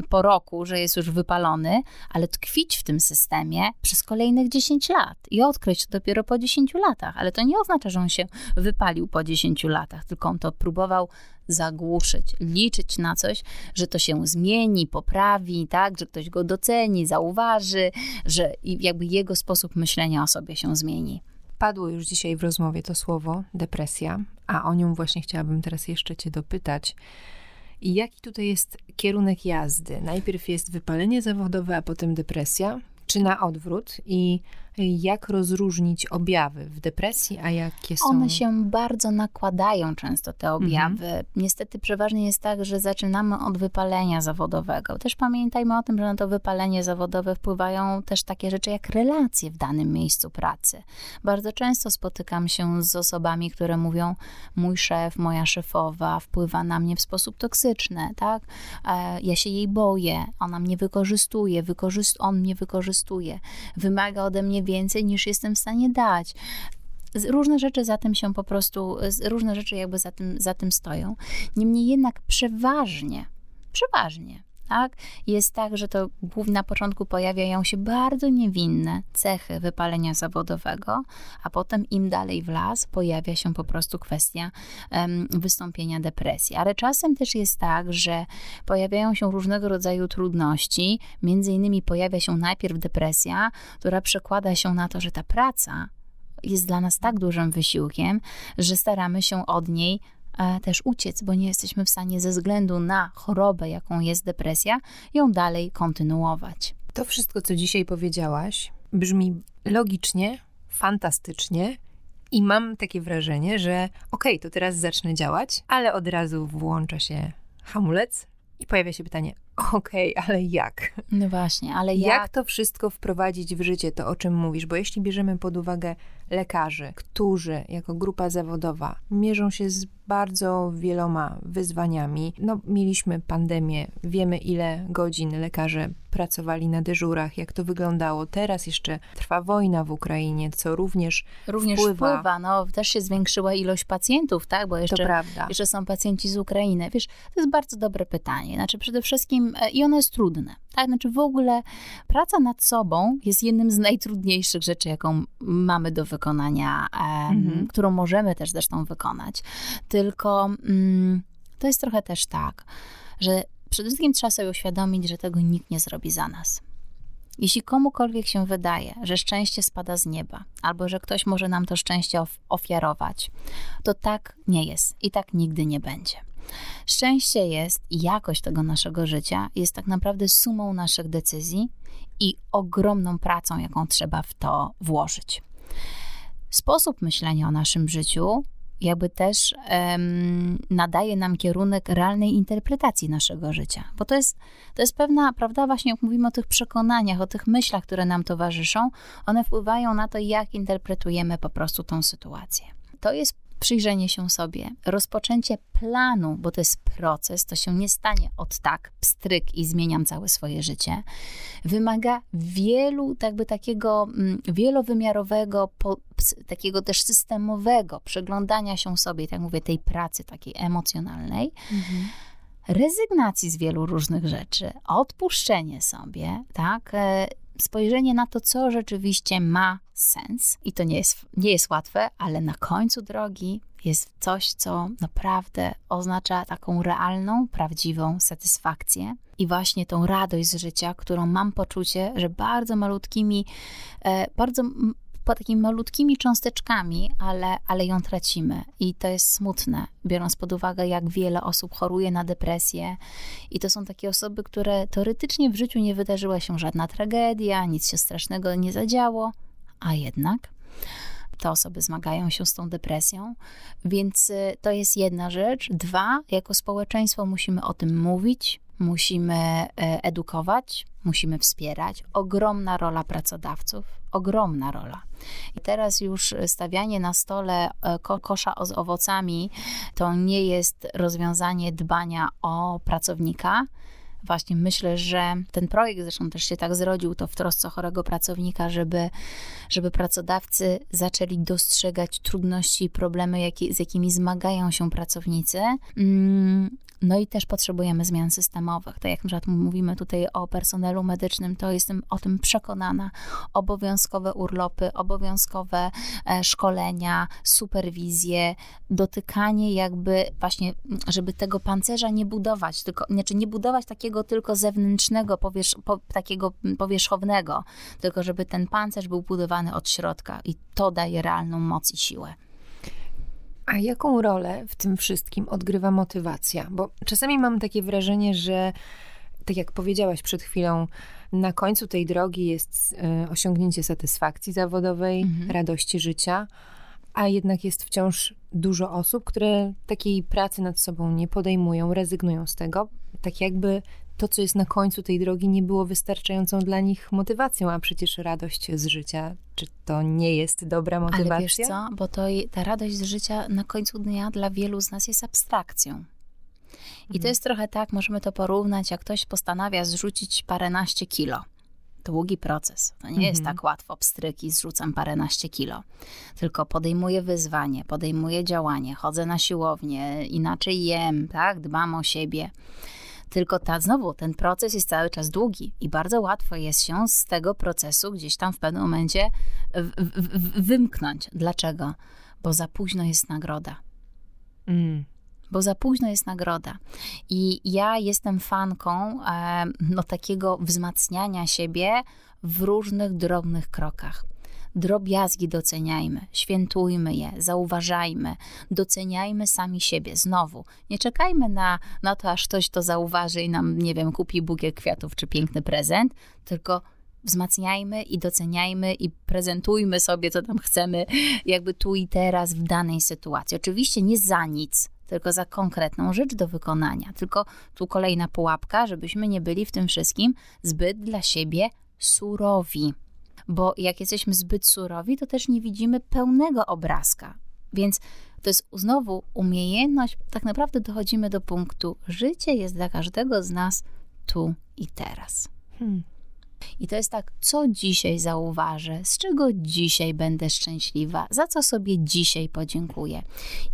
po roku, że jest już wypalony, ale tkwić w tym systemie przez kolejnych 10 lat i odkryć to dopiero po 10 latach. Ale to nie oznacza, że on się wypalił po 10 latach, tylko on to próbował zagłuszyć, liczyć na coś, że to się zmieni, poprawi, tak, że ktoś go doceni, zauważy, że jakby jego sposób myślenia o sobie się zmieni. Padło już dzisiaj w rozmowie to słowo depresja, a o nią właśnie chciałabym teraz jeszcze Cię dopytać. I jaki tutaj jest kierunek jazdy? Najpierw jest wypalenie zawodowe, a potem depresja, czy na odwrót? I jak rozróżnić objawy w depresji, a jakie są? One się bardzo nakładają często, te objawy. Mhm. Niestety przeważnie jest tak, że zaczynamy od wypalenia zawodowego. Też pamiętajmy o tym, że na to wypalenie zawodowe wpływają też takie rzeczy jak relacje w danym miejscu pracy. Bardzo często spotykam się z osobami, które mówią: Mój szef, moja szefowa wpływa na mnie w sposób toksyczny, tak? E, ja się jej boję, ona mnie wykorzystuje, wykorzyst on mnie wykorzystuje, wymaga ode mnie więcej niż jestem w stanie dać. Różne rzeczy za tym się po prostu, różne rzeczy jakby za tym, za tym stoją. Niemniej jednak przeważnie, przeważnie tak? Jest tak, że to na początku pojawiają się bardzo niewinne cechy wypalenia zawodowego, a potem im dalej w las pojawia się po prostu kwestia um, wystąpienia depresji. Ale czasem też jest tak, że pojawiają się różnego rodzaju trudności, między innymi pojawia się najpierw depresja, która przekłada się na to, że ta praca jest dla nas tak dużym wysiłkiem, że staramy się od niej też uciec, bo nie jesteśmy w stanie ze względu na chorobę, jaką jest depresja, ją dalej kontynuować. To wszystko, co dzisiaj powiedziałaś, brzmi logicznie, fantastycznie. I mam takie wrażenie, że okej, okay, to teraz zacznę działać, ale od razu włącza się hamulec i pojawia się pytanie: okej, okay, ale jak? No właśnie, ale jak? Jak to wszystko wprowadzić w życie, to o czym mówisz? Bo jeśli bierzemy pod uwagę lekarzy, którzy jako grupa zawodowa mierzą się z bardzo wieloma wyzwaniami. No, mieliśmy pandemię, wiemy ile godzin lekarze pracowali na dyżurach, jak to wyglądało. Teraz jeszcze trwa wojna w Ukrainie, co również Również wpływa. wpływa. No, też się zwiększyła ilość pacjentów, tak? Bo jeszcze, jeszcze są pacjenci z Ukrainy. Wiesz, to jest bardzo dobre pytanie. Znaczy przede wszystkim, e, i ono jest trudne, tak? Znaczy w ogóle praca nad sobą jest jednym z najtrudniejszych rzeczy, jaką mamy do wykonania, mhm. którą możemy też zresztą wykonać. Tylko mm, to jest trochę też tak, że przede wszystkim trzeba sobie uświadomić, że tego nikt nie zrobi za nas. Jeśli komukolwiek się wydaje, że szczęście spada z nieba, albo że ktoś może nam to szczęście ofiarować, to tak nie jest i tak nigdy nie będzie. Szczęście jest i jakość tego naszego życia jest tak naprawdę sumą naszych decyzji i ogromną pracą, jaką trzeba w to włożyć. Sposób myślenia o naszym życiu jakby też um, nadaje nam kierunek realnej interpretacji naszego życia. Bo to jest, to jest pewna, prawda, właśnie jak mówimy o tych przekonaniach, o tych myślach, które nam towarzyszą, one wpływają na to, jak interpretujemy po prostu tą sytuację. To jest przyjrzenie się sobie, rozpoczęcie planu, bo to jest proces, to się nie stanie od tak, pstryk i zmieniam całe swoje życie, wymaga wielu, jakby takiego mm, wielowymiarowego, takiego też systemowego przeglądania się sobie, tak mówię, tej pracy takiej emocjonalnej. Mhm rezygnacji z wielu różnych rzeczy, odpuszczenie sobie, tak, e, spojrzenie na to, co rzeczywiście ma sens. I to nie jest, nie jest łatwe, ale na końcu drogi jest coś, co naprawdę oznacza taką realną, prawdziwą satysfakcję i właśnie tą radość z życia, którą mam poczucie, że bardzo malutkimi, e, bardzo po takimi malutkimi cząsteczkami, ale, ale ją tracimy. I to jest smutne, biorąc pod uwagę, jak wiele osób choruje na depresję. I to są takie osoby, które teoretycznie w życiu nie wydarzyła się żadna tragedia, nic się strasznego nie zadziało, a jednak te osoby zmagają się z tą depresją, więc y, to jest jedna rzecz. Dwa, jako społeczeństwo musimy o tym mówić, musimy e, edukować, musimy wspierać. Ogromna rola pracodawców, ogromna rola. I teraz już stawianie na stole e, ko kosza z owocami to nie jest rozwiązanie dbania o pracownika, właśnie myślę, że ten projekt zresztą też się tak zrodził, to w trosce chorego pracownika, żeby, żeby pracodawcy zaczęli dostrzegać trudności i problemy, jakie, z jakimi zmagają się pracownicy. Mm, no i też potrzebujemy zmian systemowych. Tak jak na przykład mówimy tutaj o personelu medycznym, to jestem o tym przekonana. Obowiązkowe urlopy, obowiązkowe e, szkolenia, superwizje, dotykanie jakby właśnie, żeby tego pancerza nie budować, tylko, znaczy nie budować takiego tylko zewnętrznego, powierz, po, takiego powierzchownego, tylko żeby ten pancerz był budowany od środka i to daje realną moc i siłę. A jaką rolę w tym wszystkim odgrywa motywacja? Bo czasami mam takie wrażenie, że tak jak powiedziałaś przed chwilą, na końcu tej drogi jest y, osiągnięcie satysfakcji zawodowej, mhm. radości życia, a jednak jest wciąż dużo osób, które takiej pracy nad sobą nie podejmują, rezygnują z tego, tak jakby to, co jest na końcu tej drogi, nie było wystarczającą dla nich motywacją, a przecież radość z życia, czy to nie jest dobra motywacja? Ale wiesz co, bo to ta radość z życia na końcu dnia dla wielu z nas jest abstrakcją. I to mhm. jest trochę tak, możemy to porównać, jak ktoś postanawia zrzucić paręnaście kilo. Długi proces. To nie mhm. jest tak łatwo, pstryki, zrzucam paręnaście kilo. Tylko podejmuję wyzwanie, podejmuję działanie, chodzę na siłownię, inaczej jem, tak, dbam o siebie. Tylko ta, znowu, ten proces jest cały czas długi i bardzo łatwo jest się z tego procesu gdzieś tam w pewnym momencie w, w, wymknąć. Dlaczego? Bo za późno jest nagroda. Mm bo za późno jest nagroda. I ja jestem fanką no, takiego wzmacniania siebie w różnych drobnych krokach. Drobiazgi doceniajmy, świętujmy je, zauważajmy, doceniajmy sami siebie. Znowu, nie czekajmy na, na to, aż ktoś to zauważy i nam, nie wiem, kupi bukiet kwiatów czy piękny prezent, tylko wzmacniajmy i doceniajmy i prezentujmy sobie, co tam chcemy, jakby tu i teraz w danej sytuacji. Oczywiście nie za nic, tylko za konkretną rzecz do wykonania. Tylko tu kolejna pułapka, żebyśmy nie byli w tym wszystkim zbyt dla siebie surowi. Bo jak jesteśmy zbyt surowi, to też nie widzimy pełnego obrazka. Więc to jest znowu umiejętność, tak naprawdę dochodzimy do punktu, życie jest dla każdego z nas tu i teraz. Hmm. I to jest tak, co dzisiaj zauważę, z czego dzisiaj będę szczęśliwa, za co sobie dzisiaj podziękuję.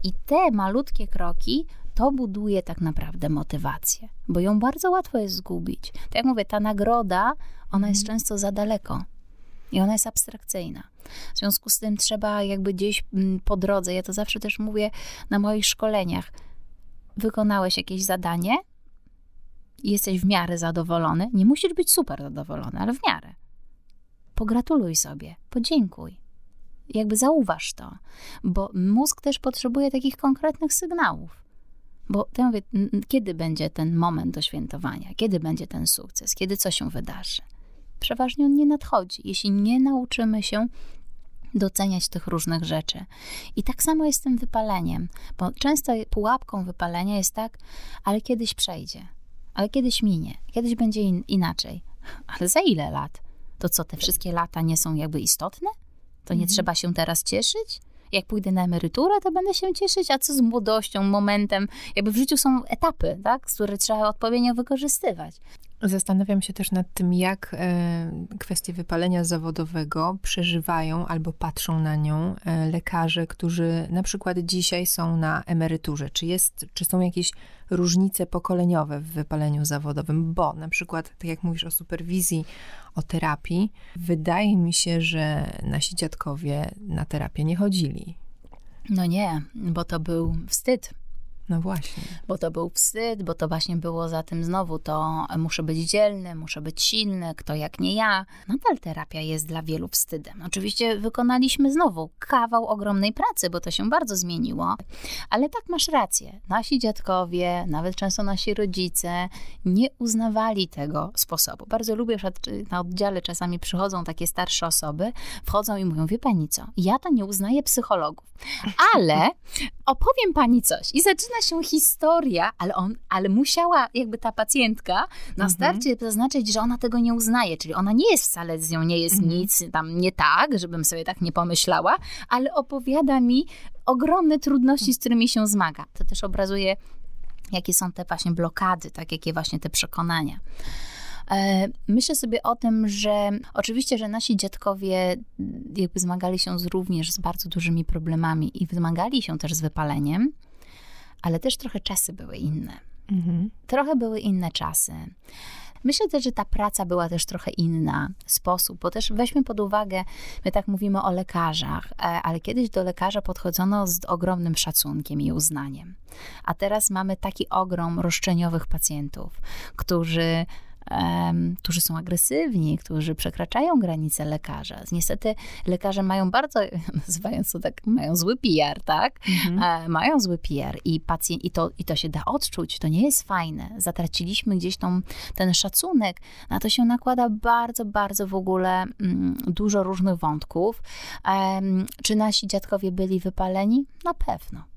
I te malutkie kroki to buduje tak naprawdę motywację, bo ją bardzo łatwo jest zgubić. Tak jak mówię, ta nagroda, ona jest mhm. często za daleko. I ona jest abstrakcyjna. W związku z tym trzeba jakby gdzieś mm, po drodze, ja to zawsze też mówię na moich szkoleniach, wykonałeś jakieś zadanie, jesteś w miarę zadowolony, nie musisz być super zadowolony, ale w miarę. Pogratuluj sobie, podziękuj. Jakby zauważ to, bo mózg też potrzebuje takich konkretnych sygnałów. Bo ja mówię, kiedy będzie ten moment do świętowania, kiedy będzie ten sukces, kiedy co się wydarzy. Przeważnie on nie nadchodzi, jeśli nie nauczymy się doceniać tych różnych rzeczy. I tak samo jest z tym wypaleniem, bo często pułapką wypalenia jest tak, ale kiedyś przejdzie ale kiedyś minie, kiedyś będzie in, inaczej. Ale za ile lat? To co, te wszystkie lata nie są jakby istotne? To nie mhm. trzeba się teraz cieszyć? Jak pójdę na emeryturę, to będę się cieszyć, a co z młodością, momentem? Jakby w życiu są etapy, tak, które trzeba odpowiednio wykorzystywać. Zastanawiam się też nad tym, jak e, kwestie wypalenia zawodowego przeżywają albo patrzą na nią e, lekarze, którzy na przykład dzisiaj są na emeryturze. Czy, jest, czy są jakieś różnice pokoleniowe w wypaleniu zawodowym? Bo na przykład, tak jak mówisz o superwizji, o terapii, wydaje mi się, że nasi dziadkowie na terapię nie chodzili. No nie, bo to był wstyd no właśnie. Bo to był wstyd, bo to właśnie było za tym znowu to muszę być dzielny, muszę być silny, kto jak nie ja. Nadal terapia jest dla wielu wstydem. Oczywiście wykonaliśmy znowu kawał ogromnej pracy, bo to się bardzo zmieniło. Ale tak masz rację. Nasi dziadkowie, nawet często nasi rodzice nie uznawali tego sposobu. Bardzo lubię, że na oddziale czasami przychodzą takie starsze osoby, wchodzą i mówią, wie pani co, ja to nie uznaję psychologów, ale opowiem pani coś. I zaczyna się historia, ale, on, ale musiała jakby ta pacjentka na mhm. starcie zaznaczyć, że ona tego nie uznaje, czyli ona nie jest wcale z nią, nie jest mhm. nic tam nie tak, żebym sobie tak nie pomyślała, ale opowiada mi ogromne trudności, z którymi się zmaga. To też obrazuje, jakie są te właśnie blokady, tak, jakie właśnie te przekonania. E, myślę sobie o tym, że oczywiście, że nasi dziadkowie jakby zmagali się z, również z bardzo dużymi problemami i zmagali się też z wypaleniem, ale też trochę czasy były inne. Mhm. Trochę były inne czasy. Myślę też, że ta praca była też trochę inna, sposób, bo też weźmy pod uwagę, my tak mówimy o lekarzach, e, ale kiedyś do lekarza podchodzono z ogromnym szacunkiem i uznaniem. A teraz mamy taki ogrom roszczeniowych pacjentów, którzy którzy są agresywni, którzy przekraczają granice lekarza. Niestety lekarze mają bardzo, [laughs] nazywając to tak, mają zły PR, tak? Mhm. E, mają zły PR i pacjent, i to, i to się da odczuć, to nie jest fajne. Zatraciliśmy gdzieś tą, ten szacunek, na to się nakłada bardzo, bardzo w ogóle mm, dużo różnych wątków. czy nasi dziadkowie byli wypaleni? Na pewno.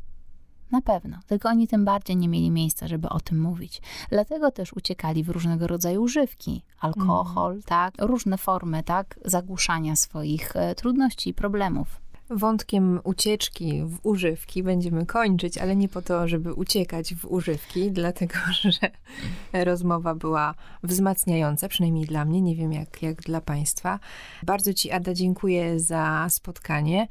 Na pewno, tylko oni tym bardziej nie mieli miejsca, żeby o tym mówić. Dlatego też uciekali w różnego rodzaju używki, alkohol, mm. tak, różne formy, tak, zagłuszania swoich e, trudności i problemów wątkiem ucieczki w używki będziemy kończyć, ale nie po to, żeby uciekać w używki, [laughs] dlatego że rozmowa była wzmacniająca, przynajmniej dla mnie, nie wiem jak, jak dla Państwa. Bardzo Ci, Ada, dziękuję za spotkanie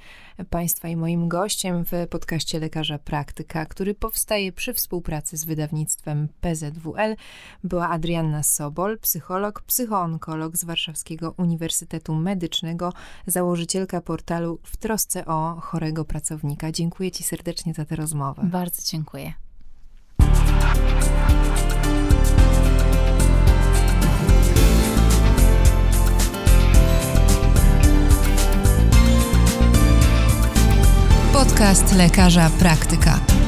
Państwa i moim gościem w podcaście Lekarza Praktyka, który powstaje przy współpracy z wydawnictwem PZWL, była Adrianna Sobol, psycholog, psychoonkolog z Warszawskiego Uniwersytetu Medycznego, założycielka portalu w książce o chorego pracownika. Dziękuję Ci serdecznie za tę rozmowę. Bardzo dziękuję. Podcast lekarza praktyka.